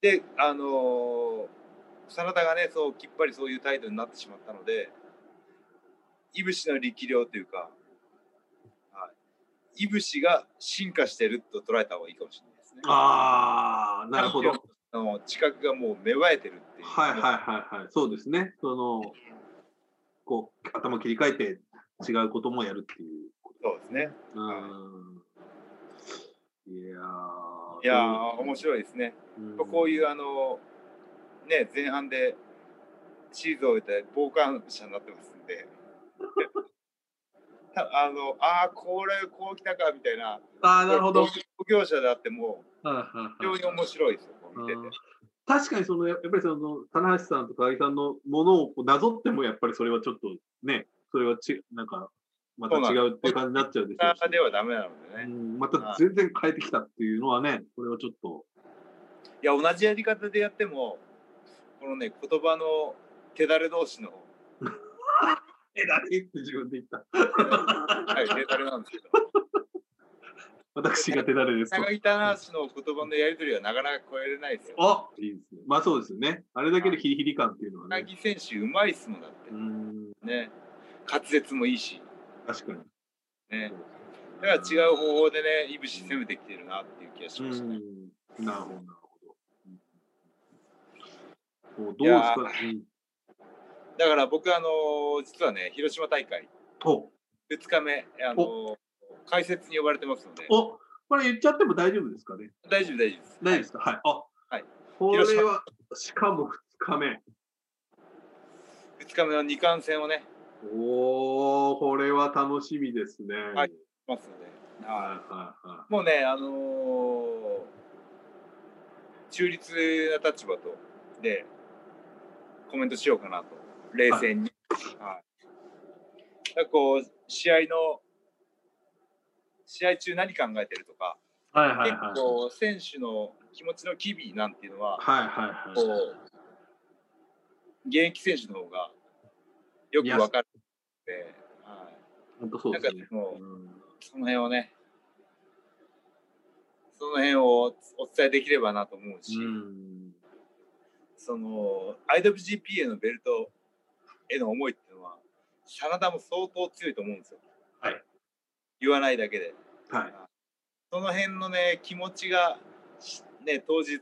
で、あのー真田がね、そうきっぱりそういう態度になってしまったので、いぶしの力量というか、はい、いぶしが進化してると捉えた方がいいかもしれないですね。ああ、なるほど。の知覚がもう芽生えてるっていう。はいはいはい。そうですね。その、こう、頭切り替えて違うこともやるっていうこと。そうですね。うーん。いやー。いやー、面白いですね。うんこういうあの、ね、前半でシーズンを終えて傍観者になってますんで、<laughs> たあの、ああ、これこう来たかみたいな、ああ、なるほど。同業者であっても、非常に面白いですよ、見てて。確かにそのやっぱりその棚橋さんと高木さんのものをなぞってもやっぱりそれはちょっとねそれはちなんかまた違うっていう感じになっちゃうでしょうし、ではダメなのでね。うん、また全然変えてきたっていうのはねこれはちょっと。いや、同じやり方でやっても、このね、言葉の手だれ同士の、えらいって自分で言った。はい、手だれなんですけど、私が手だれですと高木棚橋の言葉のやり取りはなかなか超えれないですよ。あいいですね。まあそうですよね。あれだけでヒリヒリ感っていうのは高ね木選手、うまいっすもんだって。う。ん。ね。滑舌もいいし、確かに。ね。だから違う方法でね、いぶし攻めてきてるなっていう気がしうました。ね。ん。なるほどどうですか、うん、だから僕、あのー実はね、広島大会。お。2日目、あのー解説に呼ばれてますので、お。これ言っちゃっても大丈夫ですかね？大丈夫、大丈夫です。大丈夫ですか？はい。あ、はい。これは、しかも2日目。2日目の2冠戦をね、おー、これは楽しみですね。はい。ますので、はい。はいはもうね、あのー中立な立場とでコメントしようかなと、冷静に。はいだからこう試合の試合中何考えてるとか、い。はいはい結はい。構選手の気持ちの機微なんていうのは、はいはいはい。こう現役選手の方がよく分かるので、はい、本当そうですねなんかもううんその辺をね、その辺をお伝えできればなと思うし、うん。その IWGP へのベルトへの思いっていうのは、真田も相当強いと思うんですよ。はい。言わないだけで。はい。その辺のね、気持ちが、ね、当日、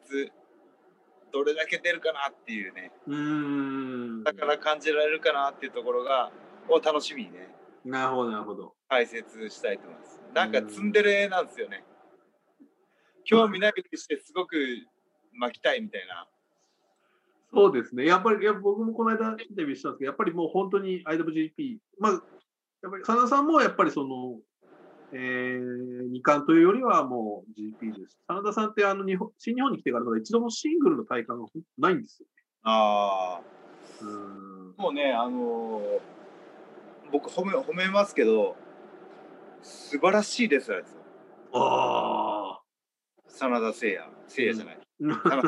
どれだけ出るかなっていうね、うーん。だから感じられるかなっていうところが、を楽しみにね、なるほどなるほど。解説したいと思います。なんかツンデレなんですよね。興味ないふりしてすごく巻きたいみたいな。そうですね。やっぱり、いや僕もこの間インタビューしたんですけど、やっぱりもう本当に IWGP、まあ、やっぱり、真田さんもやっぱりその、えー、二冠というよりはもう GP です。真田さんってあの日本新日本に来てから一度もシングルの体感がないんですよ。ああ。うーんもうね、あのー僕褒め褒めますけど、素晴らしいレスラーですよ。あ真田誠也。誠也じゃない。あ。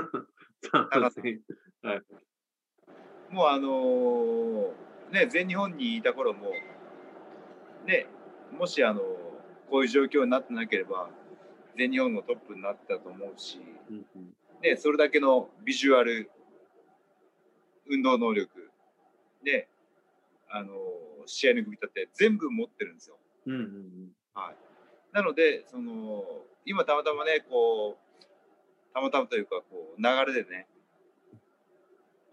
真田 <laughs> さんもうあのね全日本にいた頃もねもしあのこういう状況になってなければ全日本のトップになってたと思うし、うんうん。ね、それだけのビジュアル運動能力であの試合の組み立て全部持ってるんですよ。うんうん。はい、なのでその今たまたまねこうたまたまというかこう流れでね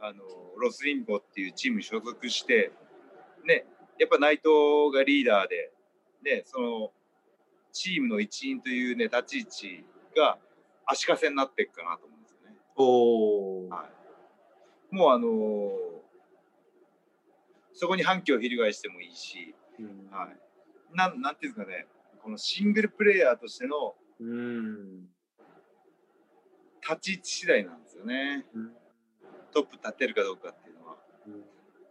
あのロスリンゴっていうチームに所属してねやっぱ内藤がリーダーでねそのチームの一員というね立ち位置が足かせになっていくかなと思うんですよね。おー。はい、もうあのそこに反旗を翻してもいいし、うん。はい、なんなんていうんですかねこのシングルプレイヤーとしてのうん。立ち位置次第なんですよね。うんトップ立てるかどうかっていうのは。うん。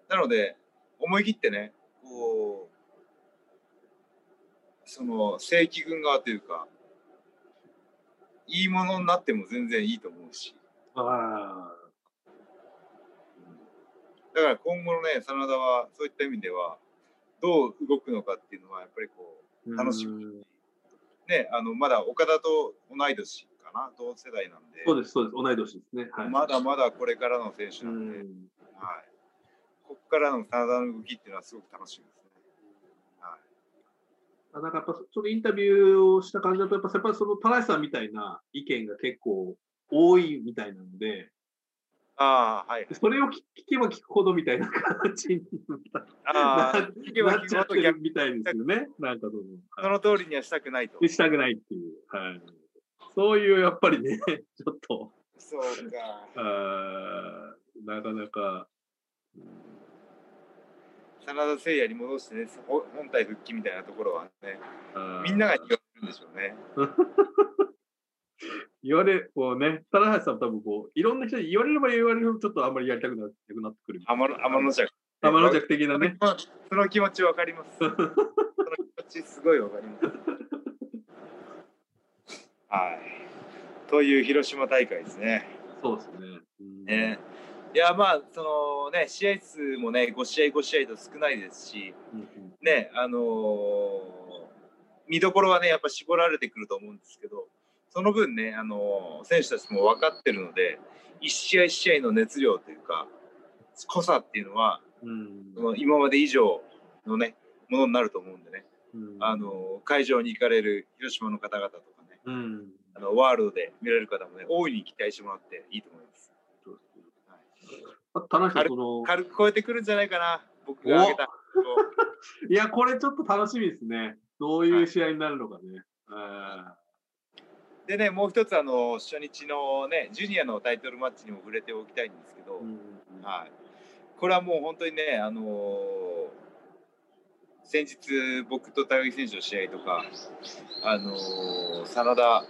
なので思い切ってねこうその正規軍側というかいいものになっても全然いいと思うし。あ。だから今後のね真田はそういった意味ではどう動くのかっていうのはやっぱりこうー楽しみ。うん。ねあのまだ岡田と同い年かな同世代なんでそうです、そうです。同い年ですね。はい。まだまだこれからの選手うなんで、んはい、ここからの真田の動きっていうのはすごく楽しみですね。はいなんかやっぱちょっとインタビューをした感じだと、やっぱやっぱその田中さんみたいな意見が結構多いみたいなので、ああ、はい。それを聞聞けば聞くほどみたいな形にあなあ、聞けば聞くほみたいですよね。なんかその、その通りにはしたくないとで。したくないっていう。はい。そういうやっぱりね、<laughs> ちょっと、そうか。なかなか、真田誠也に戻してね、ほ本体復帰みたいなところはね、みんなが言われるんでしょうね。<laughs> 言われ、こうね、棚橋さん多分こう、いろんな人に言われれば言われるほどちょっとあんまりやりたくなってくなってくる。天の天の弱。天の弱的なね。その気持ちわかります。<laughs> その気持ちすごいわかります。はい。という広島大会ですね。そうですね。うんね。いやまあそのね試合数もね5試合5試合と少ないですしうんうんねあのー見どころはねやっぱ絞られてくると思うんですけどその分ねあのー選手たちも分かってるので一試合一試合の熱量というか濃さっていうのはうんその今まで以上のねものになると思うんでねうんあのー会場に行かれる広島の方々とかねうんあのワールドで見られる方もね大いに期待してもらっていいと思います。そうですねはいあ田中さん、その、軽く超えてくるんじゃないかな僕が挙げた。<laughs> いや、これちょっと楽しみですね。どういう試合になるのかね。あでね、もう一つあの初日のね、ジュニアのタイトルマッチにも触れておきたいんですけど、ーうんはい。これはもう本当にね、あのー先日僕と高木選手の試合とか、あのー真田、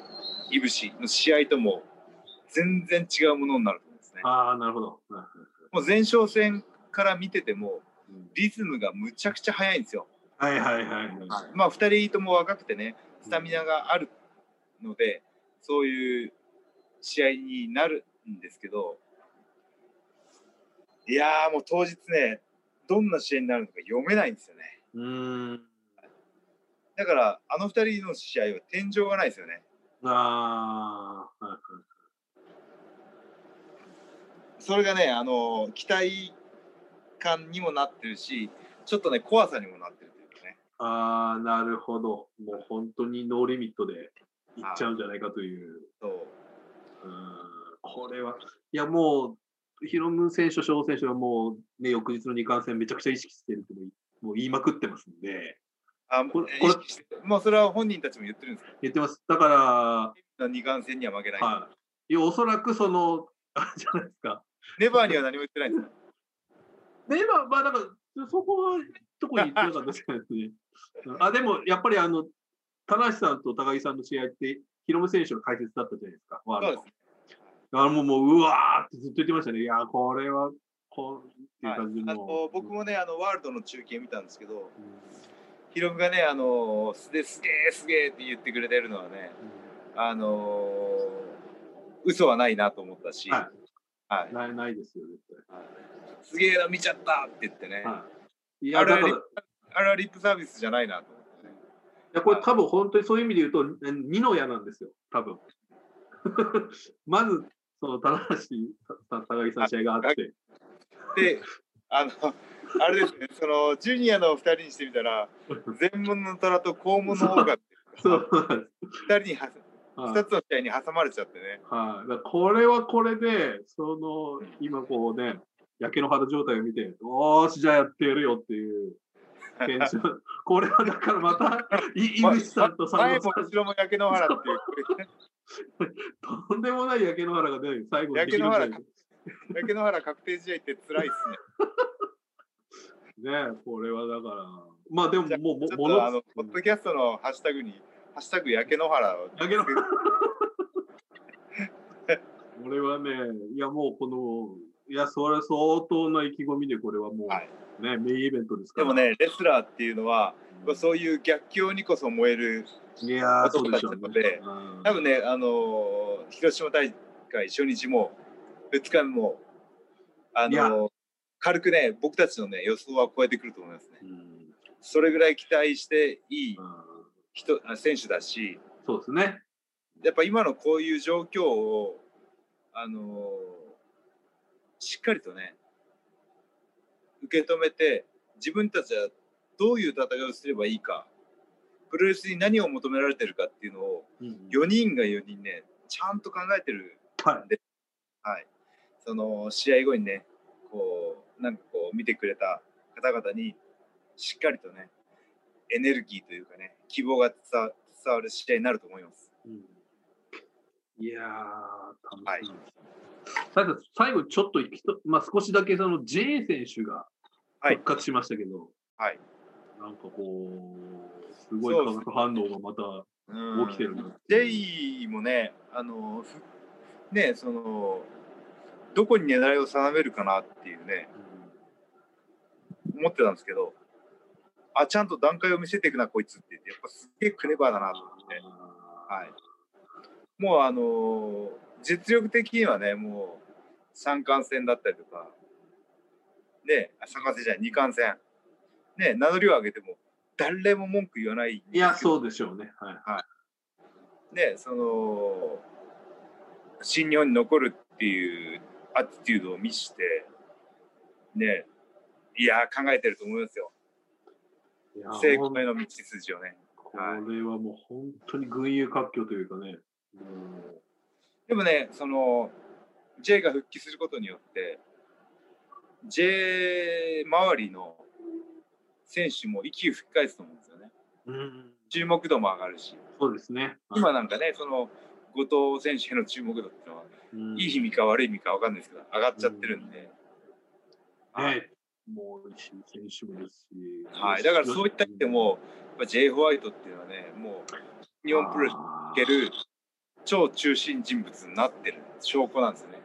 いぶしの試合とも全然違うものになると思うんですね。ああ、なるほど。はいもう前哨戦から見ててもうんリズムがむちゃくちゃ速いんですよ。はいはいはいはい。まあ2人とも若くてねスタミナがあるのでそういう試合になるんですけどいやーもう当日ねどんな試合になるのか読めないんですよねうーん。だからあの2人の試合は天井がないですよねああ、はいはいそれがねあの期待感にもなってるしちょっとね怖さにもなってるというかねああ、なるほど。もう本当にノーリミットでいっちゃうんじゃないかという。そううんこれは、いやもう、ヒロム選手と翔選手はもう、ね、翌日の二冠戦めちゃくちゃ意識してるとももう言いまくってますんで、あこれこれもうそれは本人たちも言ってるんですか？言ってます。だから、二冠戦には負けない、はい。いや、おそらくその、<laughs> あれじゃないですか。ネバーには何も言ってないんですか？で、まあ、まあ、だから、そこは、とこに言ってなかったですね。う <laughs> んあ、でも、やっぱりあの、田無さんと高木さんの試合って、ヒロム選手の解説だったじゃないですか。ワールドそうですあもう、もう、うわーってずっと言ってましたね。いやー、これは、こう、っていう感じあの。の僕もねあのワールドの中継見たんですけどうん、ヒロムがねあの素ですげえすげえって言ってくれてるのはねあの嘘はないなと思ったし、ははい。い。ないないですよ、絶対。はい。すげえな見ちゃったって言ってね、はい、いやあれはリあれはリップサービスじゃないなと思ってね。いやこれ多分本当にそういう意味で言うと、二の矢なんですよ、多分。<laughs> まず、その棚橋さ高木さん試合があって、で、あの、あれですね、そのジュニアの二人にしてみたら、全門の虎と肛門の方がっていうそか、うなんです二人にははい二つの試合に挟まれちゃってね。はい、これはこれで、その今こうね、焼け野原状態を見て、おーし、じゃあやってやるよっていう。<laughs> これはだからまた、い井ま口さんとさん、も後ろも焼け野原っていう、とんでもない焼け野原がね、最後に焼け野原焼け野原確定試合って辛いっすね。ね、これはだから、まあでももう、もちょっもとあの、ポうんッドキャストのハッシュタグに、ハッシュタグ焼け野原を。焼け野原これはね、いやもうこの、いや、それは相当な意気込みで、これはもう、はい。ね、メインイベントですから。でもね、レスラーっていうのは、うん、そういう逆境にこそ燃える、いやー、そうでしょうね。多分ね、あのー広島大会初日も、2日目も、あのー軽くね、僕たちのね、予想は超えてくると思いますね。うん。それぐらい期待していいうん。人あ選手だし、そうですね。やっぱ今のこういう状況を、あのーしっかりとね、受け止めて、自分たちはどういう戦いをすればいいか、プロレスに何を求められてるかっていうのを、うん4人が4人ね、ちゃんと考えてるはい。はい、その試合後にね、こう、なんかこう、見てくれた方々に、しっかりとね、エネルギーというかね、希望が伝わる試合になると思います。うんいやー、楽しみはいただ最後、ちょっとまあ、少しだけその J 選手がはい復活しましたけど、はい。なんかこう、すごい化学反応がまたうん起きてるなっていう。ジェイもね、あの、ふね、その、どこに狙いを定めるかなっていうね、思ってたんですけど、あ、ちゃんと段階を見せていくな、こいつって言って、やっぱすげえクレバーだなと思って。はい。もうあのー実力的にはね、もう三冠戦だったりとか、ね、あ三冠戦じゃない、二冠戦。ね、名乗りを上げても、誰も文句言わない。いや、そうでしょうね。はい。ね、その、新日本に残るっていうアティテュードを見して、ね、いや、考えてると思いますよ。成功への道筋をね。これはもう本当に群雄割拠というかね。でもね、その J が復帰することによって、J 周りの選手も息を吹き返すと思うんですよね。うん、注目度も上がるし、そうですね。今なんかね、その後藤選手への注目度っていうのは、うんいい意味か悪い意味か分かんないですけど、上がっちゃってるんで、はい。ね、もう石井選手もですし。はい、だからそういった意味でも、やっぱ J ホワイトっていうのはね、もう日本プロレスにおける超中心人物になってる証拠なんですよね。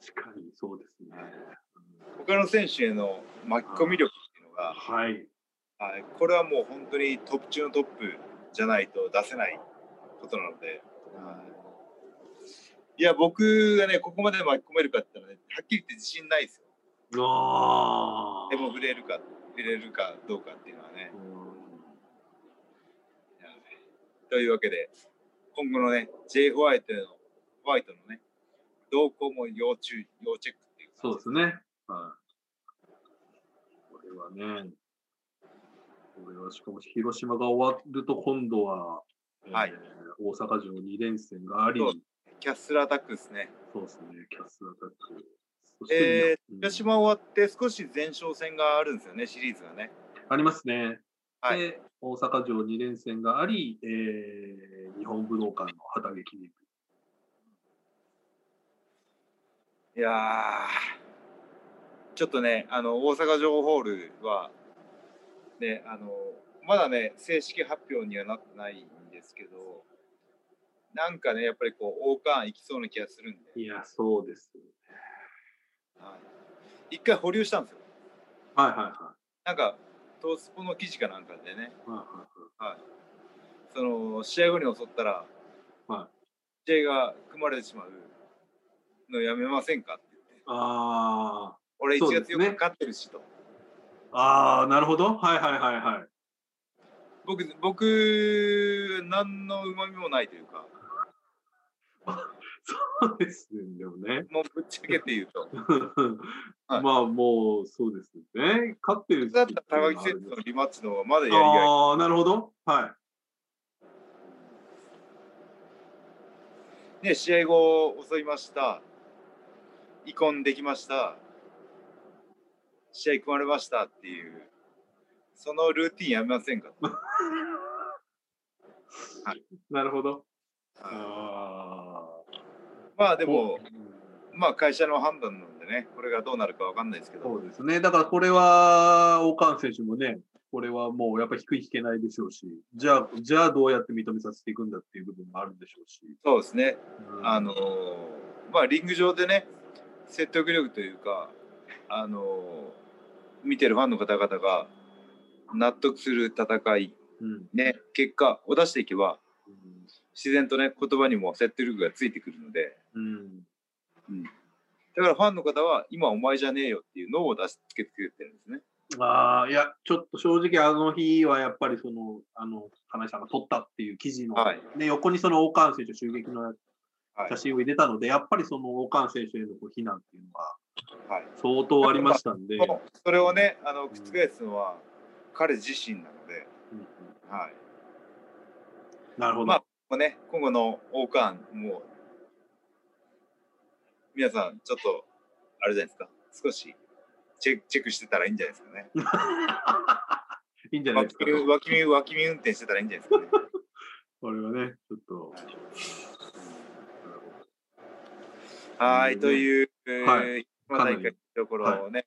確かにそうですね。他の選手への巻き込み力っていうのが、はい。はい、これはもう本当にトップ中のトップじゃないと出せないことなので、いや、僕がね、ここまで巻き込めるかって言ったらね、はっきり言って自信ないですよ。ああ。でも触れるか、触れるかどうかっていうのはね。というわけで、今後のね、J ホワイトのホワイトのね、動向も要注意、要チェックっていうそうですね。はい。これはね、これはしかも広島が終わると今度は、はいえー大阪城2連戦があり、キャッスルアタックですね。そうですね、キャスアタック。えー、うん広島終わって少し前哨戦があるんですよね、シリーズがね。ありますね。はい。で、大阪城2連戦があり、えー日本武道館の旗劇にいやー、ちょっとね、あの、大阪城ホールは、ね、あの、まだね、正式発表にはなってないんですけど、なんかね、やっぱりこう、王冠いきそうな気がするんで、いや、そうです。はい、一回保留したんですよ。はいはいはなんか、トースポの記事かなんかでね、い。はいはいはい、その、試合後に襲ったら、は試合が組まれてしまうのやめませんかって言って、あ俺1そうですね月4日勝ってるしと。ああ、なるほど。はいはいはいはい。僕、僕、何のうまみもないというか、<laughs> そうですね、でもね。もうぶっちゃけて言うと。<laughs> はいまあもう、そうですね。勝ってるだったら高木選手のリマッチの方がまだやりがい。ああ、なるほど。はい。ね、試合後襲いました。遺恨できました。試合組まれましたっていう、そのルーティンやめませんかと。<laughs> なるほど。はいああ。まあでも、うんまあ会社の判断なんでね、これがどうなるかわかんないですけど、そうですね。だからこれは、オカン選手もね、これはもうやっぱり引く引けないでしょうし、じゃあ、じゃあどうやって認めさせていくんだっていう部分もあるんでしょうし。そうですね。うんあのーまあリング上でね、説得力というか、あのー見てるファンの方々が納得する戦い、うんね、結果を出していけば、うん自然とね、言葉にも説得力がついてくるので、うんだからファンの方は、今お前じゃねえよっていうのを出しつけてくれてるんですね。ああ、いや、ちょっと正直あの日はやっぱりその、あの、花井さんが撮ったっていう記事の、はいで横にそのオカン選手襲撃のはい写。真を入れたので、やっぱりそのオカン選手へのこう非難っていうのははい、相当ありましたんで、もうそれをね、あの覆すのは彼自身なので、うんはい。なるほど。まあもうね、今後の王冠、もう、皆さん、ちょっと、あれじゃないですか、少しチェックチェックしてたらいいんじゃないですかね。<laughs> いいんじゃないですか。脇見、脇見、脇見運転してたらいいんじゃないですかね。<laughs> これはね、ちょっと。はい、という、はいまあ、大会のところをね。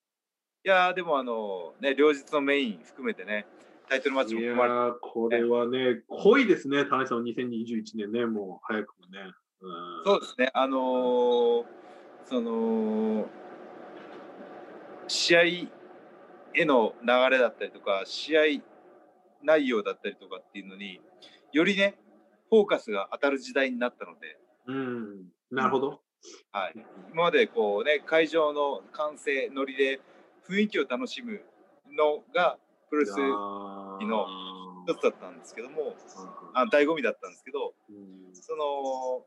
い、やーでもあの、ね、両日のメイン含めてね、タイトルマッチいやも組まれー、これはね、濃いですね、田中さんの2021年ね、もう早くもね。うんそうですね、あのーその、試合への流れだったりとか、試合内容だったりとかっていうのに、よりね、フォーカスが当たる時代になったので、うん、なるほど。はい、今までこうね、会場の歓声、ノリで雰囲気を楽しむのが、プロレスのの一つだったんですけども、あ醍醐味だったんですけど、その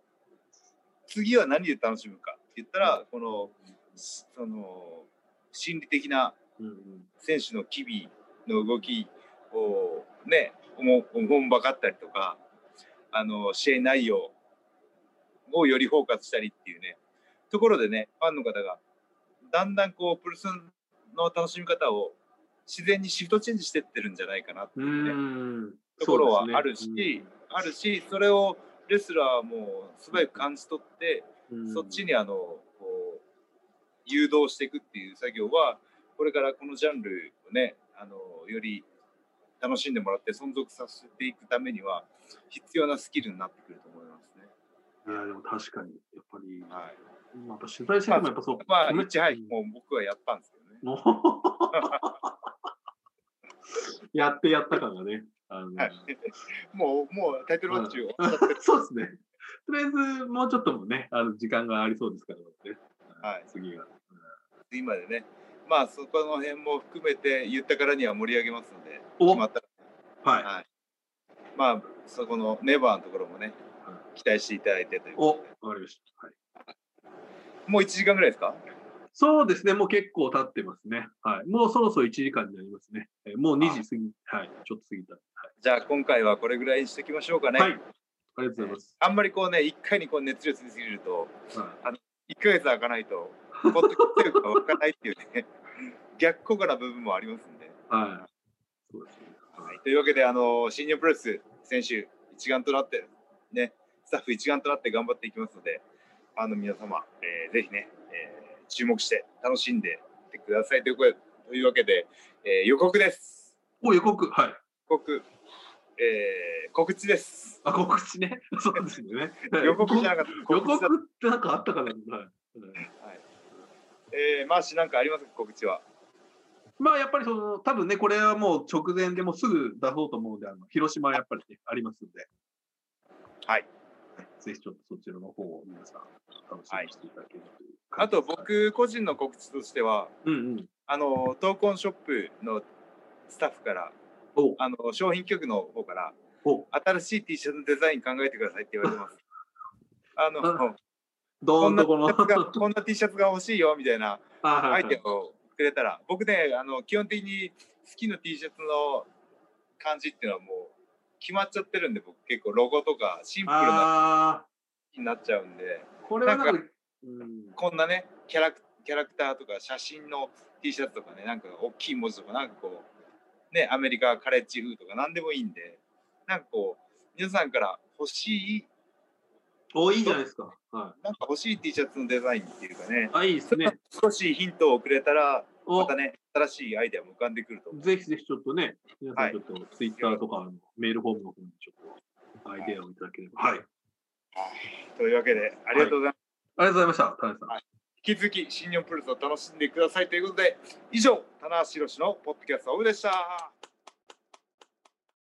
次は何で楽しむか言ったら、このその心理的な選手の機微の動きをね思思んばかったりとかあの試合内容をよりフォーカスしたりっていうねところでねファンの方がだんだんこうプルスの楽しみ方を自然にシフトチェンジしてってるんじゃないかなっていうね、ところはあるし、あるしそれをレスラーはもう素早く感じ取って、そっちにあのこう誘導していくっていう作業はこれからこのジャンルをねあのより楽しんでもらって存続させていくためには必要なスキルになってくると思いますね。いや、でも確かに、やっぱり、はい、また取材しててもやっぱそう。まあ、米一はい、もう僕はやったんですけどね。<laughs> やってやった感がね。あのはいもう、もうタイトルマッチを。そうですね。とりあえず、もうちょっともね、あの時間がありそうですからね。はい次が。今でね、まあそこの辺も含めて言ったからには盛り上げますので、お決まったら、はい。はい、まあそこのネバーのところもね、期待していただいてというお、わかりました。はい。で、もう1時間ぐらいですか？そうですね、もう結構経ってますね。はい。もうそろそろ1時間になりますね。えーもう2時過ぎ、はい。ちょっと過ぎた。はじゃあ今回はこれぐらいにしておきましょうかい。ね。はい。ありがとうございます。あんまりこうね、1回にこう熱量つきすぎると、はい1ヶ月開かないと、<laughs> ポッと来てるか分からないっていうね、逆効果な部分もありますんで。はい。そうですね。はい、というわけで、あの新日本プロレス選手一丸となって、ね、スタッフ一丸となって頑張っていきますので、ファンの皆様、えーぜひね、えー注目して楽しんでてくださいということでというわけで、えー予告です。お、予告。はい。予告、えー告知です。あ、告知ね。<laughs> そうですよね。予告じゃなかった。予告ってなんかあったかな、はいはいえー、マーシーなんかあります？か告知は。まあやっぱりその多分ねこれはもう直前でもうすぐ出そうと思うのであの広島はやっぱり、ね、ありますんで、はい。ぜひちょっとそちらの方を皆さん楽しみにしていただけるというあと僕個人の告知としては、うんうん。あの闘魂ショップのスタッフからおあの商品局の方からお新しい T シャツのデザイン考えてくださいって言われてます。<laughs> あのあどこんなこのシャツがこんな T シャツが欲しいよみたいなアイデアをくれたら、僕ねあの基本的に好きな T シャツの感じっていうのはもう決まっちゃってるんで僕結構ロゴとかシンプルなあになっちゃうんで。ーこれはなんか、こんなねキャラクキャラクターとか写真の T シャツとかねなんか大きい文字とかなんかこうねアメリカカレッジ風とか何でもいいんでなんかこう皆さんから欲しいおいいじゃないですか。はい。なんか欲しい T シャツのデザインっていうかねあ、いいですね。少しヒントをくれたらおまたね新しいアイデアも浮かんでくるとぜひぜひちょっとね、皆さはいんちょっとツイッターとかのメールフォームの方にちょっとアイデアをいただければ。はい。ありというわけでありがとうございます、がとうございました、田中さん。き続き新日本プロレスを楽しんでくださいということで以上棚橋宏のポッドキャストオブでした。